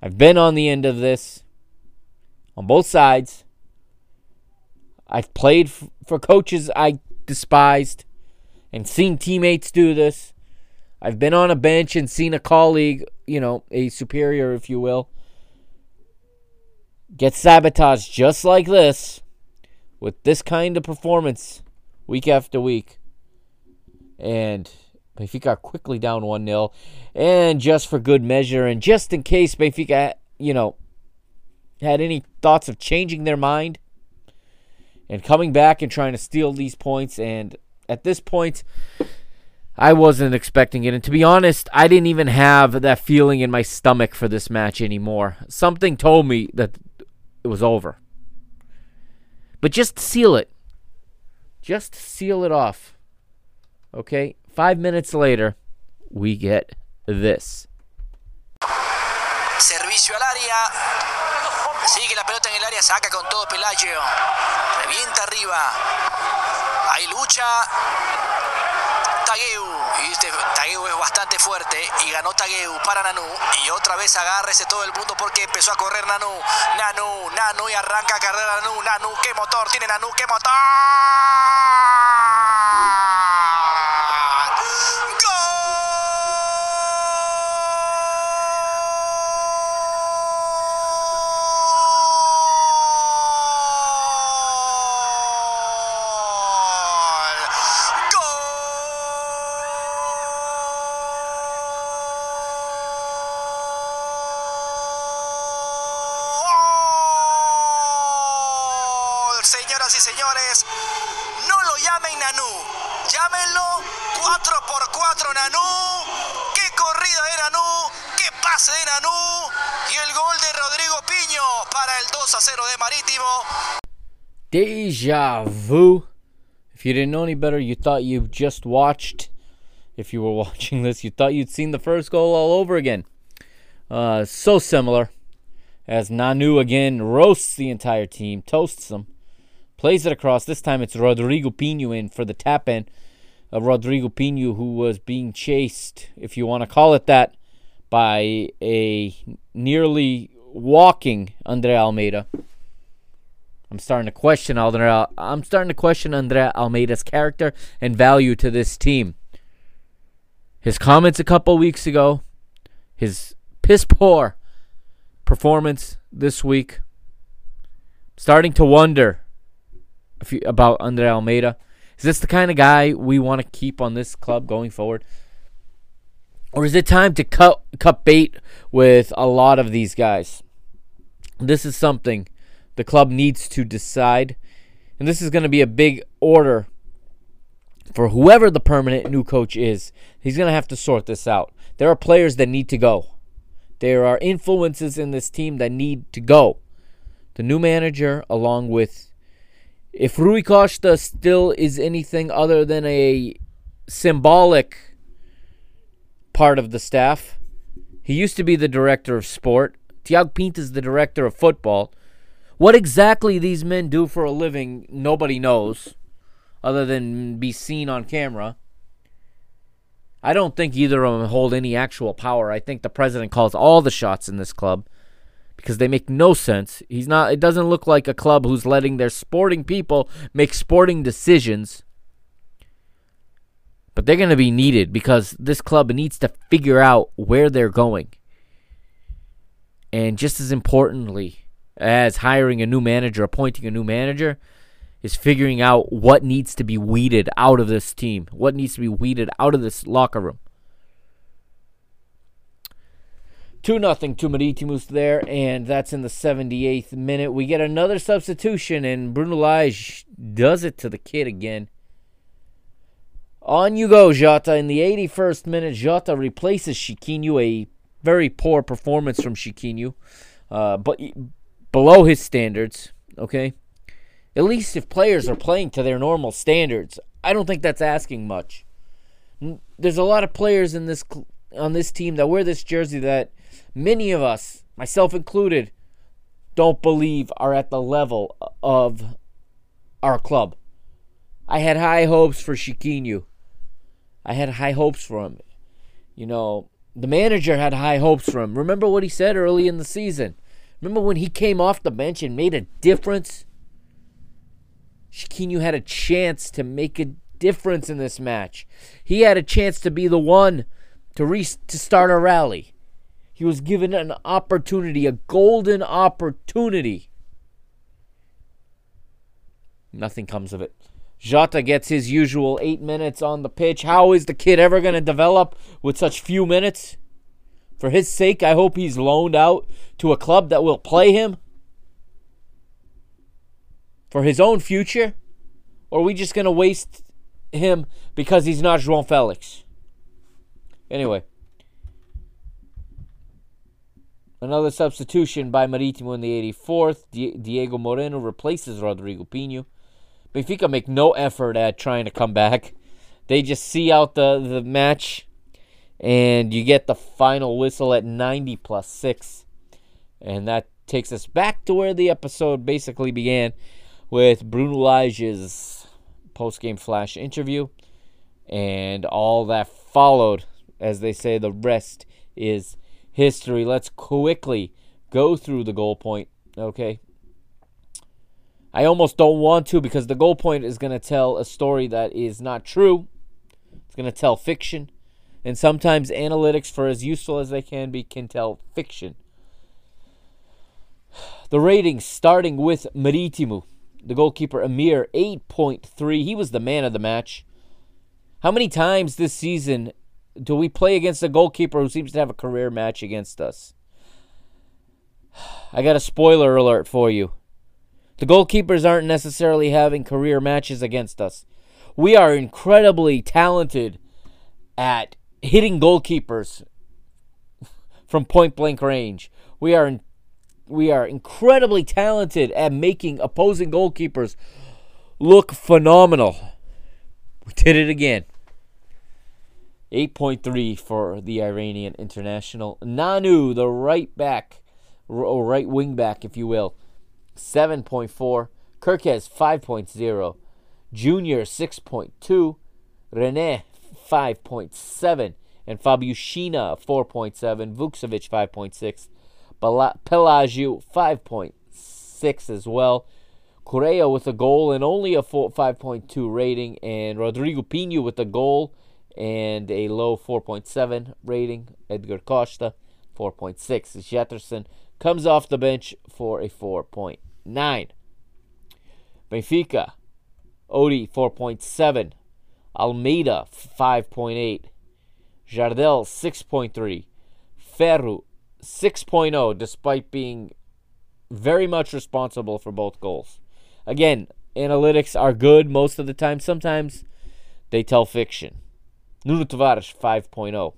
I've been on the end of this on both sides. I've played f- for coaches I despised and seen teammates do this. I've been on a bench and seen a colleague, you know, a superior, if you will, get sabotaged just like this with this kind of performance week after week. And Benfica quickly down 1 0. And just for good measure, and just in case Benfica, you know, had any thoughts of changing their mind and coming back and trying to steal these points. And at this point, I wasn't expecting it. And to be honest, I didn't even have that feeling in my stomach for this match anymore. Something told me that it was over. But just seal it. Just seal it off. Okay? Five minutes later, we get this. Servicio al área. Sigue la pelota en el área, saca con todo Pelayo. Revienta arriba. Hay lucha. Tagueu. Y este Tagueu es bastante fuerte y ganó Tagueu para Nanu. Y otra vez agárrese todo el mundo porque empezó a correr Nanu. Nanu, Nanu y arranca a carrera Nanu. Nanu, qué motor tiene Nanu, qué motor. Para el 2 a 0 de Marítimo. Deja vu. If you didn't know any better, you thought you just watched. If you were [LAUGHS] watching this, you thought you'd seen the first goal all over again. Uh, so similar as Nanu again roasts the entire team, toasts them, plays it across. This time it's Rodrigo Pinho in for the tap in. Uh, Rodrigo Pinho, who was being chased, if you want to call it that, by a nearly walking Andre Almeida. I'm starting to question Andre. I'm starting to question Andre Almeida's character and value to this team. His comments a couple weeks ago, his piss poor performance this week. Starting to wonder you, about Andre Almeida. Is this the kind of guy we want to keep on this club going forward? Or is it time to cut cut bait with a lot of these guys? This is something the club needs to decide. And this is going to be a big order for whoever the permanent new coach is. He's going to have to sort this out. There are players that need to go. There are influences in this team that need to go. The new manager, along with if Rui Costa still is anything other than a symbolic part of the staff, he used to be the director of sport. Tiago Pinto is the director of football. What exactly these men do for a living, nobody knows, other than be seen on camera. I don't think either of them hold any actual power. I think the president calls all the shots in this club because they make no sense. He's not it doesn't look like a club who's letting their sporting people make sporting decisions. But they're going to be needed because this club needs to figure out where they're going. And just as importantly as hiring a new manager, appointing a new manager, is figuring out what needs to be weeded out of this team, what needs to be weeded out of this locker room. 2 nothing to Maritimus there, and that's in the 78th minute. We get another substitution, and Bruno Lage does it to the kid again. On you go, Jota. In the 81st minute, Jota replaces Chiquinho, a very poor performance from Chiquinho, uh, but below his standards, okay? At least if players are playing to their normal standards, I don't think that's asking much. There's a lot of players in this on this team that wear this jersey that many of us, myself included, don't believe are at the level of our club. I had high hopes for Chiquinho. I had high hopes for him. You know, the manager had high hopes for him. Remember what he said early in the season? Remember when he came off the bench and made a difference? Chiquinho had a chance to make a difference in this match. He had a chance to be the one to re- to start a rally. He was given an opportunity, a golden opportunity. Nothing comes of it. Jota gets his usual eight minutes on the pitch. How is the kid ever going to develop with such few minutes? For his sake, I hope he's loaned out to a club that will play him. For his own future? Or are we just going to waste him because he's not João Felix? Anyway. Another substitution by Marítimo in the 84th. Diego Moreno replaces Rodrigo Pinho. Benfica make no effort at trying to come back. They just see out the, the match, and you get the final whistle at 90 plus 6. And that takes us back to where the episode basically began with Bruno Lage's post game flash interview. and all that followed. As they say, the rest is history. Let's quickly go through the goal point, okay? I almost don't want to because the goal point is going to tell a story that is not true. It's going to tell fiction. And sometimes analytics, for as useful as they can be, can tell fiction. [SIGHS] The ratings starting with Marítimo. The goalkeeper Amir, 8.3. He was the man of the match. How many times this season do we play against a goalkeeper who seems to have a career match against us? [SIGHS] I got a spoiler alert for you. The goalkeepers aren't necessarily having career matches against us. We are incredibly talented at hitting goalkeepers [LAUGHS] from point blank range. We are we are incredibly talented at making opposing goalkeepers look phenomenal. We did it again. 8.3 for the Iranian international. Nanu, the right back, or right wing back, if you will, 7.4. Kerkez, 5.0. Junior, 6.2. Rene, 5.7. And Fábio China, 4.7. Vukcevic, 5.6. Pelagio, 5.6 as well. Correa with a goal and only a 5.2 rating. And Rodrigo Pinho with a goal and a low 4.7 rating. Edgar Costa, 4.6. Getterson comes off the bench for a 4.9. Benfica, Odi, 4.7. Almeida, 5.8. Jardel, 6.3. Ferro, 6.0, despite being very much responsible for both goals. Again, analytics are good most of the time. Sometimes they tell fiction. Nuno Tavares, 5.0.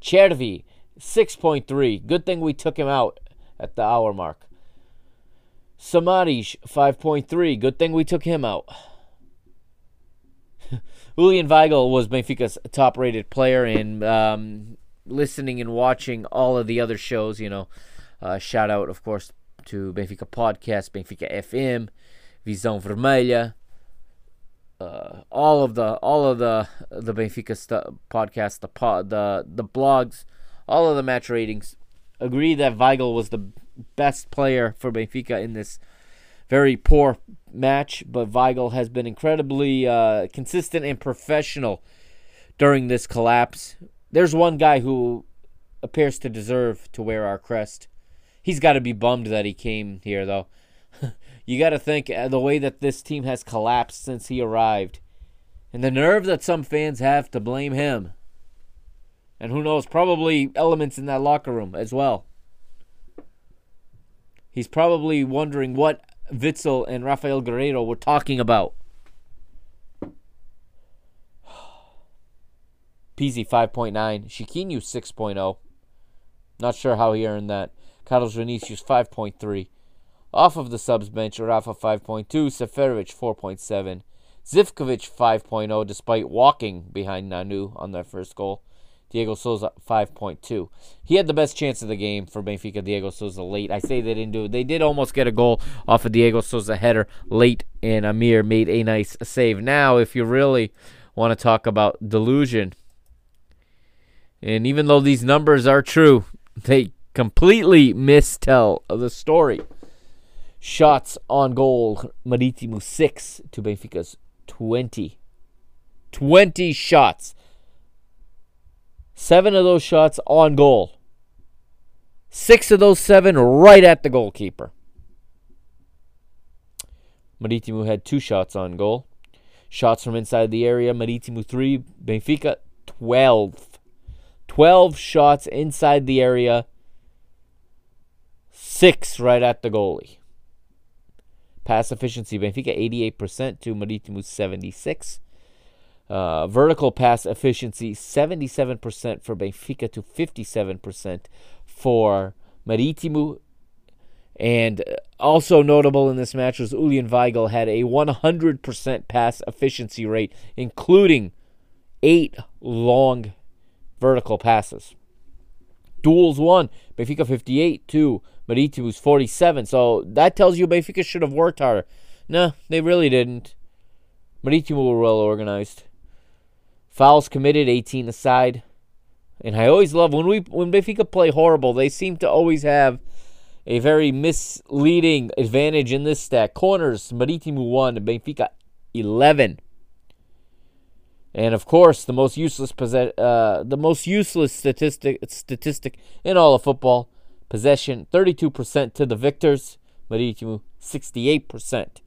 Cervi, 6.3. Good thing we took him out at the hour mark. Samaris, 5.3. Good thing we took him out. [LAUGHS] Julian Weigl was Benfica's top rated player, and um, listening and watching all of the other shows, you know, uh, shout out, of course, to Benfica Podcast, Benfica FM, Visão Vermelha, uh, all of the all of the the Benfica st- podcast, the pod, the the blogs, all of the match ratings agree that Weigl was the best player for Benfica in this very poor match, but Weigl has been incredibly uh, consistent and professional during this collapse. There's one guy who appears to deserve to wear our crest. He's got to be bummed that he came here, though. [LAUGHS] you got to think uh, the way that this team has collapsed since he arrived, and the nerve that some fans have to blame him. And who knows, probably elements in that locker room as well. He's probably wondering what Witsel and Raphael Guerreiro were talking about. [SIGHS] Pizzi 5.9, Chiquinho 6.0. Not sure how he earned that. Carlos Vinicius 5.3. Off of the subs bench, Rafa 5.2, Seferovic 4.7, Zivkovic 5.0 despite walking behind Nanu on their first goal. Dyego Sousa 5.2. He had the best chance of the game for Benfica. Dyego Sousa late. I say they didn't do it. They did almost get a goal off of Dyego Sousa header late, and Amir made a nice save. Now, if you really want to talk about delusion, and even though these numbers are true, they completely mistell the story. Shots on goal, Marítimo 6 to Benfica's 20. 20 shots. Seven of those shots on goal. Six of those seven right at the goalkeeper. Marítimo had two shots on goal. Shots from inside the area, Marítimo 3, Benfica 12. 12 shots inside the area, six right at the goalie. Pass efficiency, Benfica 88% to Marítimo 76. Uh, vertical pass efficiency 77% for Benfica to 57% for Marítimo. And also notable in this match was Julian Weigl had a 100% pass efficiency rate, including eight long vertical passes. Duels won. Benfica 58 to Marítimo's 47. So that tells you Benfica should have worked harder. No, they really didn't. Marítimo were well organized. Fouls committed, 18 aside. And I always love when we when Benfica play horrible, they seem to always have a very misleading advantage in this stat. Corners, Marítimo 1, Benfica 11. And of course, the most useless possess- uh, the most useless statistic statistic in all of football, possession 32% to the victors, Marítimo 68%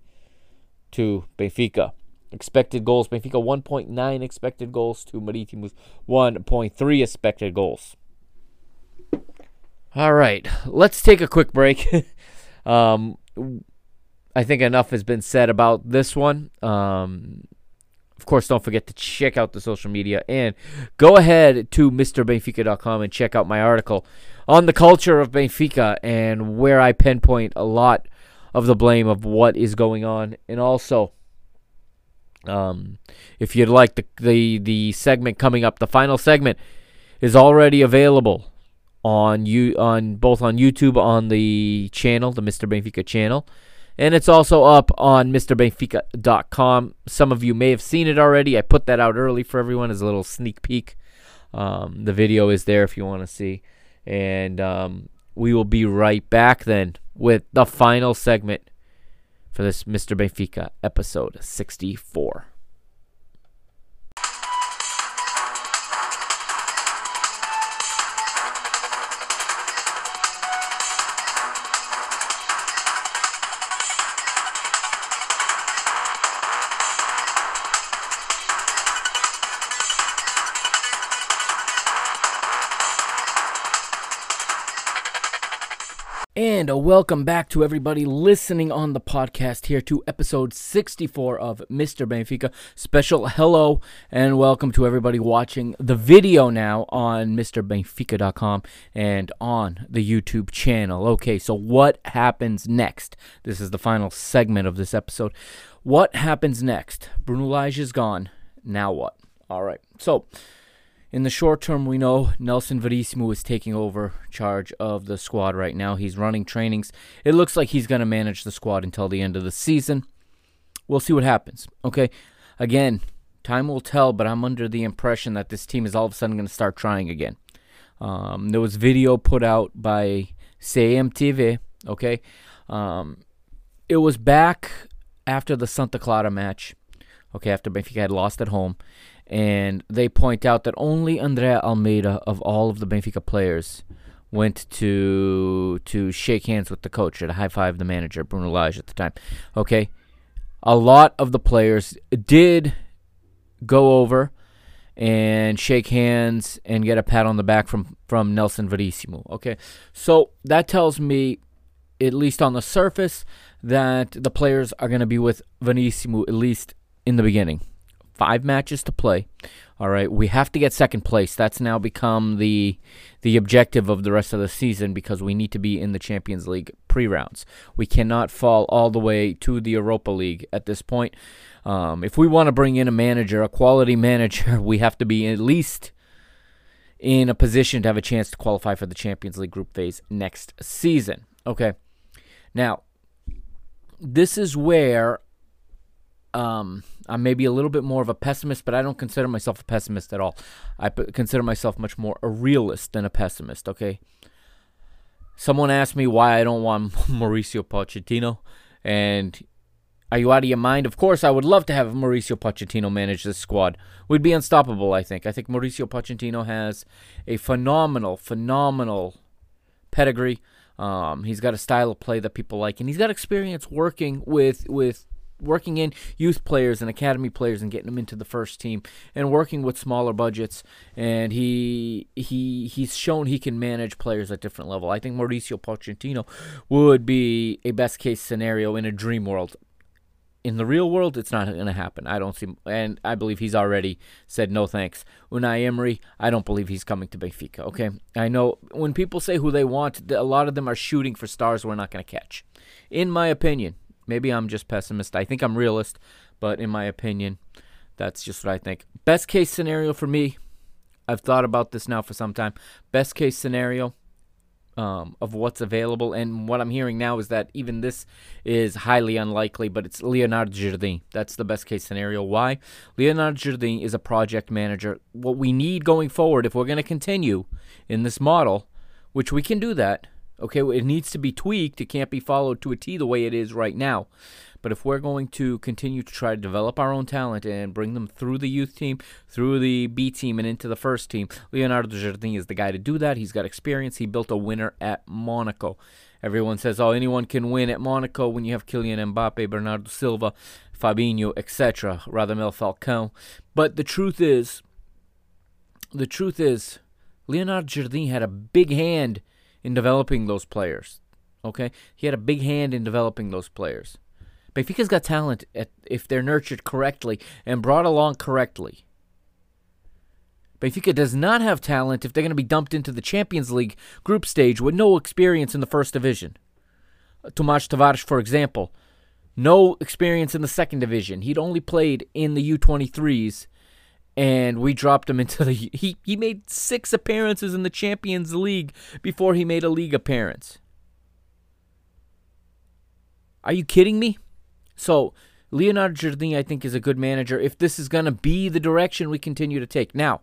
to Benfica. Expected goals, Benfica 1.9 expected goals to Marítimo's 1.3 expected goals. All right, let's take a quick break. [LAUGHS] um, I think enough has been said about this one. Um, of course, don't forget to check out the social media and go ahead to MrBenfica.com and check out my article on the culture of Benfica and where I pinpoint a lot of the blame of what is going on. And also, um, if you'd like the, the the segment coming up, the final segment is already available on you on both on YouTube on the channel, the Mr. Benfica channel, and it's also up on MrBenfica.com. Some of you may have seen it already. I put that out early for everyone as a little sneak peek. Um, the video is there if you want to see, and um, we will be right back then with the final segment for this Mr. Benfica episode 64. Welcome back to everybody listening on the podcast here to episode 64 of Mr. Benfica. Special hello and welcome to everybody watching the video now on MrBenfica.com and on the YouTube channel. Okay, so what happens next? This is the final segment of this episode. What happens next? Bruno Lage is gone. Now what? All right. So, in the short term, we know Nelson Verissimo is taking over charge of the squad right now. He's running trainings. It looks like he's going to manage the squad until the end of the season. We'll see what happens. Okay. Again, time will tell, but I'm under the impression that this team is all of a sudden going to start trying again. Um, there was video put out by CMTV. Okay. Um, it was back after the Santa Clara match. Okay, after Benfica had lost at home and they point out that only Andre Almeida of all of the Benfica players went to to shake hands with the coach to high five the manager Bruno Lage at the time. Okay, a lot of the players did go over and shake hands and get a pat on the back from from Nelson Verissimo. Okay, so that tells me, at least on the surface, that the players are going to be with Verissimo at least in the beginning five matches to play. All right, we have to get second place. That's now become the the objective of the rest of the season because we need to be in the Champions League pre-rounds. We cannot fall all the way to the Europa League at this point. Um, if we want to bring in a manager, a quality [LAUGHS] manager, we have to be at least in a position to have a chance to qualify for the Champions League group phase next season. Okay, now this is where um, I'm maybe a little bit more of a pessimist, but I don't consider myself a pessimist at all. I p- consider myself much more a realist than a pessimist, okay? Someone asked me why I don't want [LAUGHS] Mauricio Pochettino, and are you out of your mind? Of course, I would love to have Mauricio Pochettino manage this squad. We'd be unstoppable, I think. I think Mauricio Pochettino has a phenomenal, phenomenal pedigree. Um, he's got a style of play that people like, and he's got experience working with with working in youth players and academy players and getting them into the first team and working with smaller budgets and he he he's shown he can manage players at different level. I think Mauricio Pochettino would be a best case scenario in a dream world. In the real world, it's not going to happen. I don't see, and I believe he's already said no thanks. Unai Emery, I don't believe he's coming to Benfica. Okay, I know when people say who they want, a lot of them are shooting for stars we're not going to catch. In my opinion, Maybe I'm just pessimist. I think I'm realist, but in my opinion, that's just what I think. Best case scenario for me, I've thought about this now for some time. Best case scenario, um, of what's available. And what I'm hearing now is that even this is highly unlikely, but it's Leonardo Jardim. That's the best case scenario. Why? Leonardo Jardim is a project manager. What we need going forward, if we're going to continue in this model, which we can do that, okay, it needs to be tweaked. It can't be followed to a T the way it is right now. But if we're going to continue to try to develop our own talent and bring them through the youth team, through the B team, and into the first team, Leonardo Jardim is the guy to do that. He's got experience. He built a winner at Monaco. Everyone says, oh, anyone can win at Monaco when you have Kylian Mbappe, Bernardo Silva, Fabinho, etc., Radamel Falcao. But the truth is, the truth is, Leonardo Jardim had a big hand in developing those players. Okay? He had a big hand in developing those players. Benfica's got talent at, if they're nurtured correctly and brought along correctly. Benfica does not have talent if they're going to be dumped into the Champions League group stage with no experience in the first division. Uh, Tomas Tavares, for example, no experience in the second division. He'd only played in the U23s, and we dropped him into the. He, he made six appearances in the Champions League before he made a league appearance. Are you kidding me? So, Leonardo Jardim, I think, is a good manager if this is going to be the direction we continue to take. Now,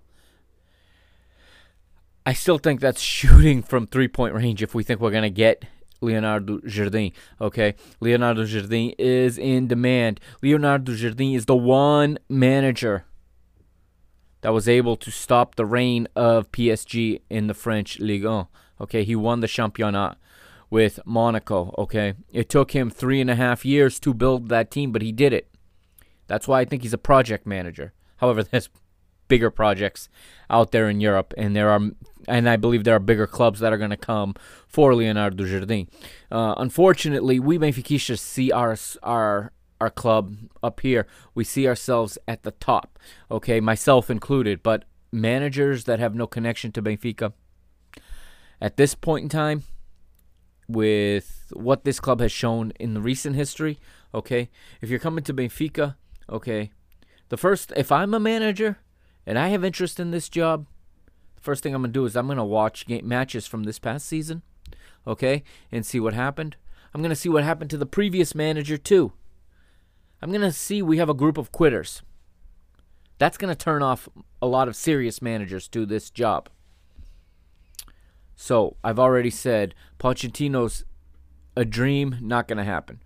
I still think that's shooting from three point range if we think we're going to get Leonardo Jardim. Okay, Leonardo Jardim is in demand. Leonardo Jardim is the one manager that was able to stop the reign of PSG in the French Ligue 1. Okay, he won the Championnat with Monaco. Okay, it took him three and a half years to build that team, but he did it. That's why I think he's a project manager. However, [LAUGHS] there's bigger projects out there in Europe, and there are, and I believe there are bigger clubs that are going to come for Leonardo Jardim. Uh, unfortunately, we Benfica see our our our club up here. We see ourselves at the top. Okay, myself included, but managers that have no connection to Benfica at this point in time with what this club has shown in the recent history, okay? If you're coming to Benfica, okay, the first if I'm a manager and I have interest in this job, the first thing I'm going to do is I'm going to watch game matches from this past season, okay, and see what happened. I'm going to see what happened to the previous manager too. I'm going to see we have a group of quitters. That's going to turn off a lot of serious managers to this job. So I've already said Pochettino's a dream, not going to happen.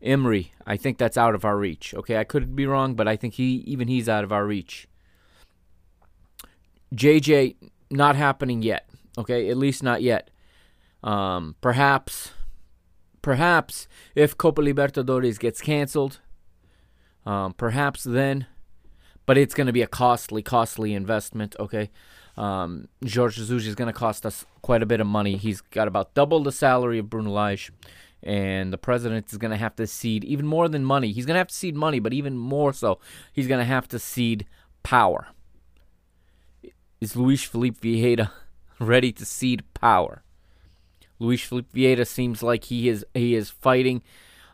Emery, I think that's out of our reach. Okay, I could be wrong, but I think he even he's out of our reach. JJ, not happening yet. Okay, at least not yet. Um, perhaps, perhaps if Copa Libertadores gets canceled, um, perhaps then, but it's going to be a costly, costly investment. Okay, um, Jorge Jesus is going to cost us quite a bit of money. He's got about double the salary of Bruno Lage, and the president is going to have to cede even more than money. He's going to have to cede money, but even more so, he's going to have to cede power. Is Luis Filipe Vieira [LAUGHS] ready to cede power? Luis Filipe Vieira seems like he is he is fighting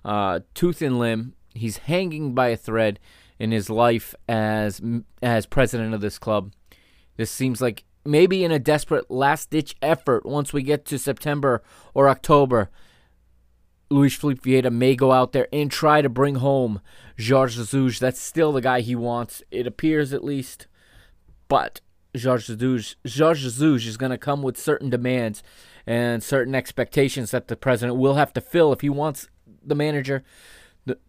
uh, tooth and limb. He's hanging by a thread in his life as as president of this club. This seems like maybe in a desperate last ditch effort once we get to September or October. Luis Filipe Vieira may go out there and try to bring home Jorge Jesus. That's still the guy he wants. It appears at least. But Jorge Jesus, Jorge Jesus is going to come with certain demands and certain expectations that the president will have to fill if he wants the manager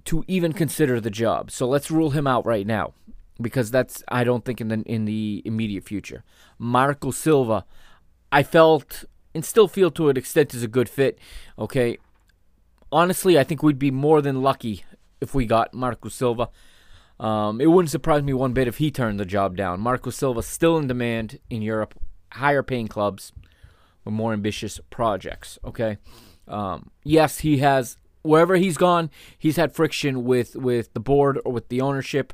to even consider the job. So let's rule him out right now because that's I don't think in the in the immediate future. Marco Silva, I felt and still feel to an extent is a good fit. Okay, honestly, I think we'd be more than lucky if we got Marco Silva. Um, it wouldn't surprise me one bit if he turned the job down. Marco Silva still in demand in Europe, higher paying clubs with more ambitious projects. Okay, um, yes, he has wherever he's gone, he's had friction with with the board or with the ownership.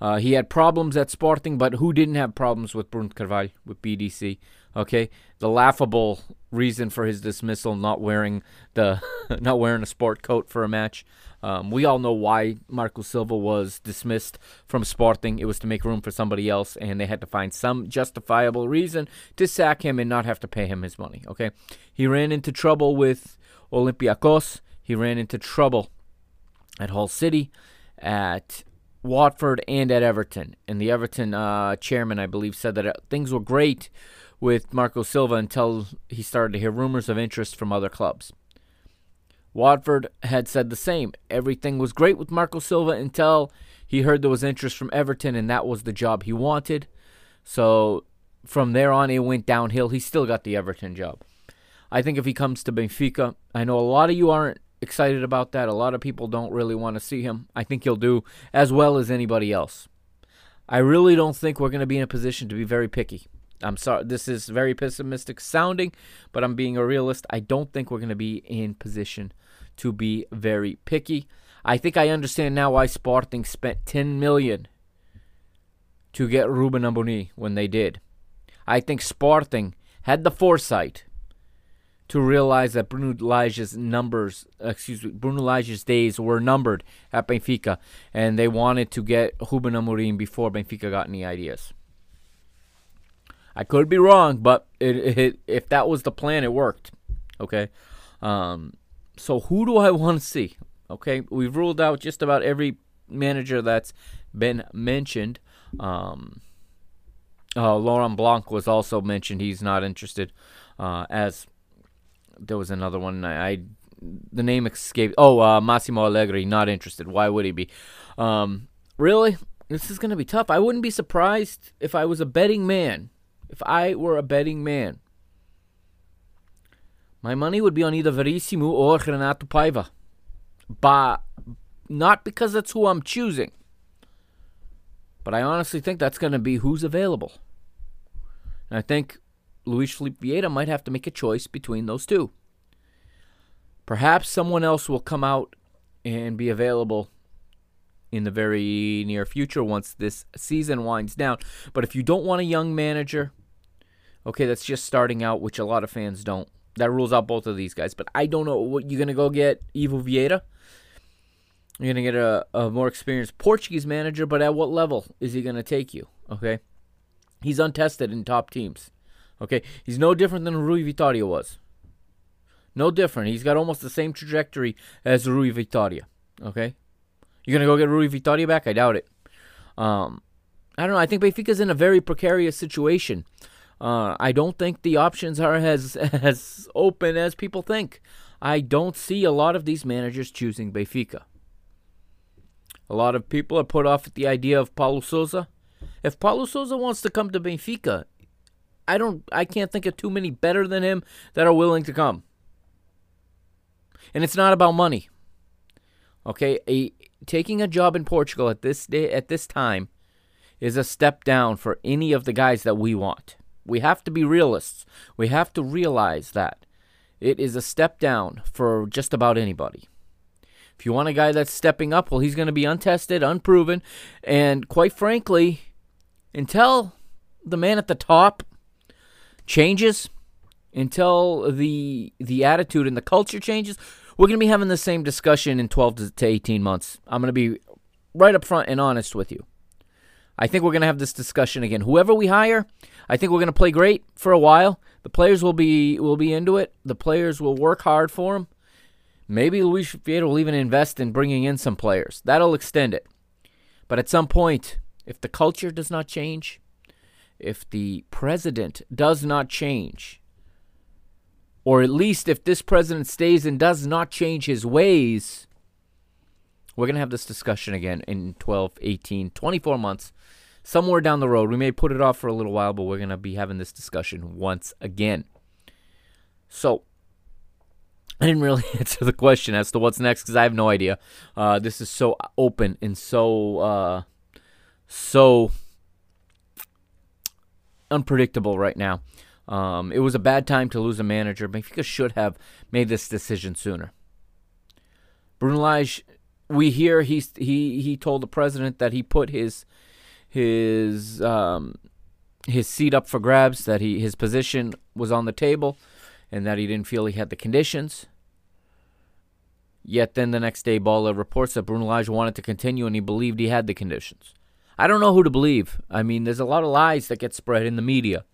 Uh, he had problems at Sporting, but who didn't have problems with Bruno Carvalho with BDC? Okay, the laughable reason for his dismissal, not wearing the [LAUGHS] not wearing a sport coat for a match. Um, we all know why Marco Silva was dismissed from Sporting. It was to make room for somebody else, and they had to find some justifiable reason to sack him and not have to pay him his money. Okay, he ran into trouble with Olympiacos. He ran into trouble at Hull City, at Watford, and at Everton. And the Everton uh, chairman, I believe, said that uh, things were great with Marco Silva until he started to hear rumors of interest from other clubs. Watford had said the same. Everything was great with Marco Silva until he heard there was interest from Everton, and that was the job he wanted. So from there on, it went downhill. He still got the Everton job. I think if he comes to Benfica, I know a lot of you aren't excited about that. A lot of people don't really want to see him. I think he'll do as well as anybody else. I really don't think we're going to be in a position to be very picky. I'm sorry, this is very pessimistic sounding, but I'm being a realist. I don't think we're going to be in position to be very picky. I think I understand now why Sporting spent 10 million to get Ruben Amorim when they did. I think Sporting had the foresight to realize that Bruno Lage's numbers, excuse me, Bruno Lage's days were numbered at Benfica, and they wanted to get Ruben Amorim before Benfica got any ideas. I could be wrong, but it, it, if that was the plan, it worked. Okay. Um, so who do I [LAUGHS] want to see? Okay, we've ruled out just about every manager that's been mentioned. Um, uh, Laurent Blanc was also mentioned. He's not interested. Uh, as there was another one. I, I the name escaped. Oh, uh, Massimo Allegri, not interested. Why would he be? Um, really, this is gonna be tough. I wouldn't be surprised if I was a betting man. If I were a betting man, my money would be on either Verissimo or Renato Paiva. But not because that's who I'm choosing. But I honestly think that's going to be who's available. And I think Luis Filipe Vieira might have to make a choice between those two. Perhaps someone else will come out and be available in the very near future once this season winds down. But if you don't want a young manager, okay, that's just starting out, which a lot of fans don't. That rules out both of these guys. But I don't know what you're gonna go get Ivo Vieira. You're gonna get a, a more experienced Portuguese manager, but at what level is he gonna take you? Okay, he's untested in top teams. Okay, he's no different than Rui Vitória was. No different. He's got almost the same trajectory as Rui Vitória. Okay, you're gonna go get Rui Vitória back? I doubt it. Um, I don't know. I think Benfica's in a very precarious situation. Uh, I don't think the options are as [LAUGHS] as open as people think. I don't see a lot of these managers choosing Benfica. A lot of people are put off at the idea of Paulo Sousa. If Paulo Sousa wants to come to Benfica, I don't I can't think of too many better than him that are willing to come. And it's not about money. Okay, a taking a job in Portugal at this day at this time is a step down for any of the guys that we want. We have to be realists. We have to realize that it is a step down for just about anybody. If you want a guy that's stepping up, well, he's going to be untested, unproven, and quite frankly, until the man at the top changes, until the the attitude and the culture changes, we're going to be having the same discussion in 12 to 18 months. I'm going to be right up front and honest with you. I think we're going to have this discussion again. Whoever we hire, I think we're going to play great for a while. The players will be will be into it. The players will work hard for them. Maybe Luis Vieira will even invest in bringing in some players. That'll extend it. But at some point, if the culture does not change, if the president does not change, or at least if this president stays and does not change his ways, we're going to have this discussion again in 12, 18, 24 months somewhere down the road. We may put it off for a little while, but we're going to be having this discussion once again. So, I didn't really [LAUGHS] answer the question as to what's next because I have no idea. Uh, this is so open and so uh, so unpredictable right now. Um, it was a bad time to lose a manager. Benfica should have made this decision sooner. Bruno Lage, we hear he's, he he told the president that he put his his um, his seat up for grabs, that he his position was on the table, and that he didn't feel he had the conditions. Yet then the next day, Bola reports that Bruno Lage wanted to continue and he believed he had the conditions. I don't know who to believe. I mean, there's a lot of lies that get spread in the media.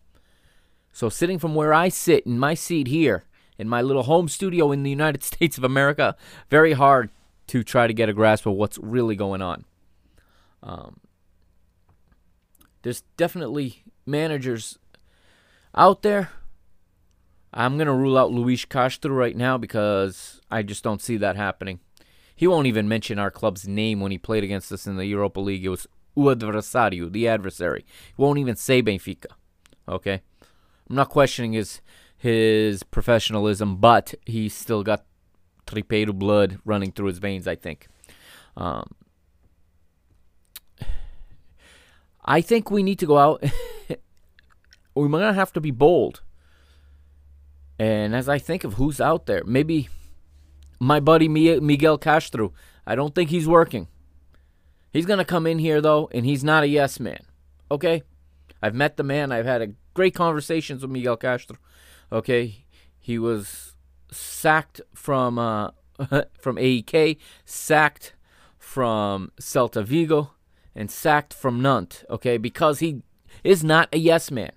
So, sitting from where I sit in my seat here, in my little home studio in the United [LAUGHS] States of America, very hard to try to get a grasp of what's really going on. Um, there's definitely managers out there. I'm going to rule out Luis Castro right now because I just don't see that happening. He won't even mention our club's name when he played against us in the Europa League. It was o adversário, the adversary. He won't even say Benfica. Okay? I'm not questioning his his professionalism, but he's still got tripeiro blood running through his veins, I think. Um, [SIGHS] I think we need to go out. [LAUGHS] We're to have to be bold. And as I think of who's out there, maybe my buddy Miguel Cardoso, I don't think he's working. He's going to come in here, though, and he's not a yes man. Okay? I've met the man. I've had great conversations with Miguel Cardoso. Okay? He was sacked from uh, [LAUGHS] from AEK, sacked from Celta Vigo, and sacked from Nantes. Okay? Because he is not a yes man.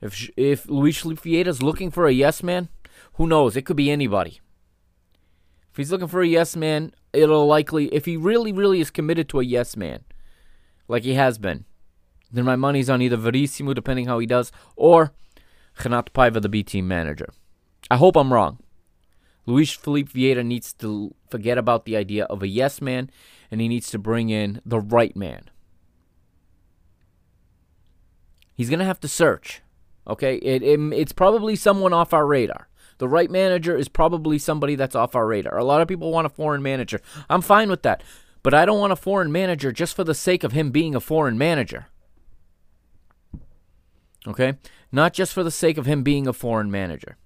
If if Luis Filipe is looking for a yes man, who knows? It could be anybody. If he's looking for a yes man, it'll likely if he really really is committed to a yes man, like he has been, then my money's on either Verissimo, depending how he does, or Renato Paiva, the B team manager. I hope I'm wrong. Luis Filipe Vieira needs to forget about the idea of a yes man, and he needs to bring in the right man. He's going to have to search. Okay, it, it, it's probably someone off our radar. The right manager is probably somebody that's off our radar. A lot of people want a foreign manager. I'm fine with that. But I don't want a foreign manager just for the sake of him being a foreign manager. Okay? Not just for the sake of him being a foreign manager.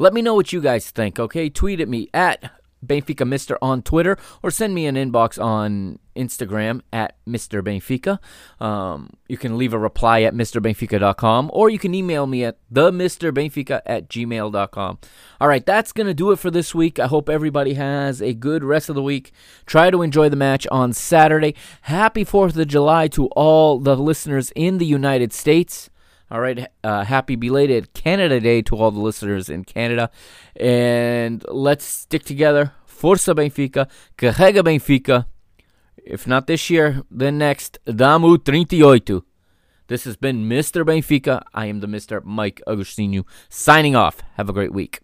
Let me know what you guys think, okay? Tweet at me at Benfica Mister on Twitter or send me an inbox on Instagram at Mr. Benfica. Um, you can leave a reply at MrBenfica.com or you can email me at themrbenfica at gmail.com. All right, that's going to do it for this week. I hope everybody has a good rest of the week. Try to enjoy the match on Saturday. Happy 4th of July to all the listeners in the United States. All right, uh, happy belated Canada Day to all the listeners in Canada. And let's stick together. Força Benfica, carrega Benfica. If not this year, then next. Damu 38. This has been Mr. Benfica. I am the Mr. Mike Agostinho signing off. Have a great week.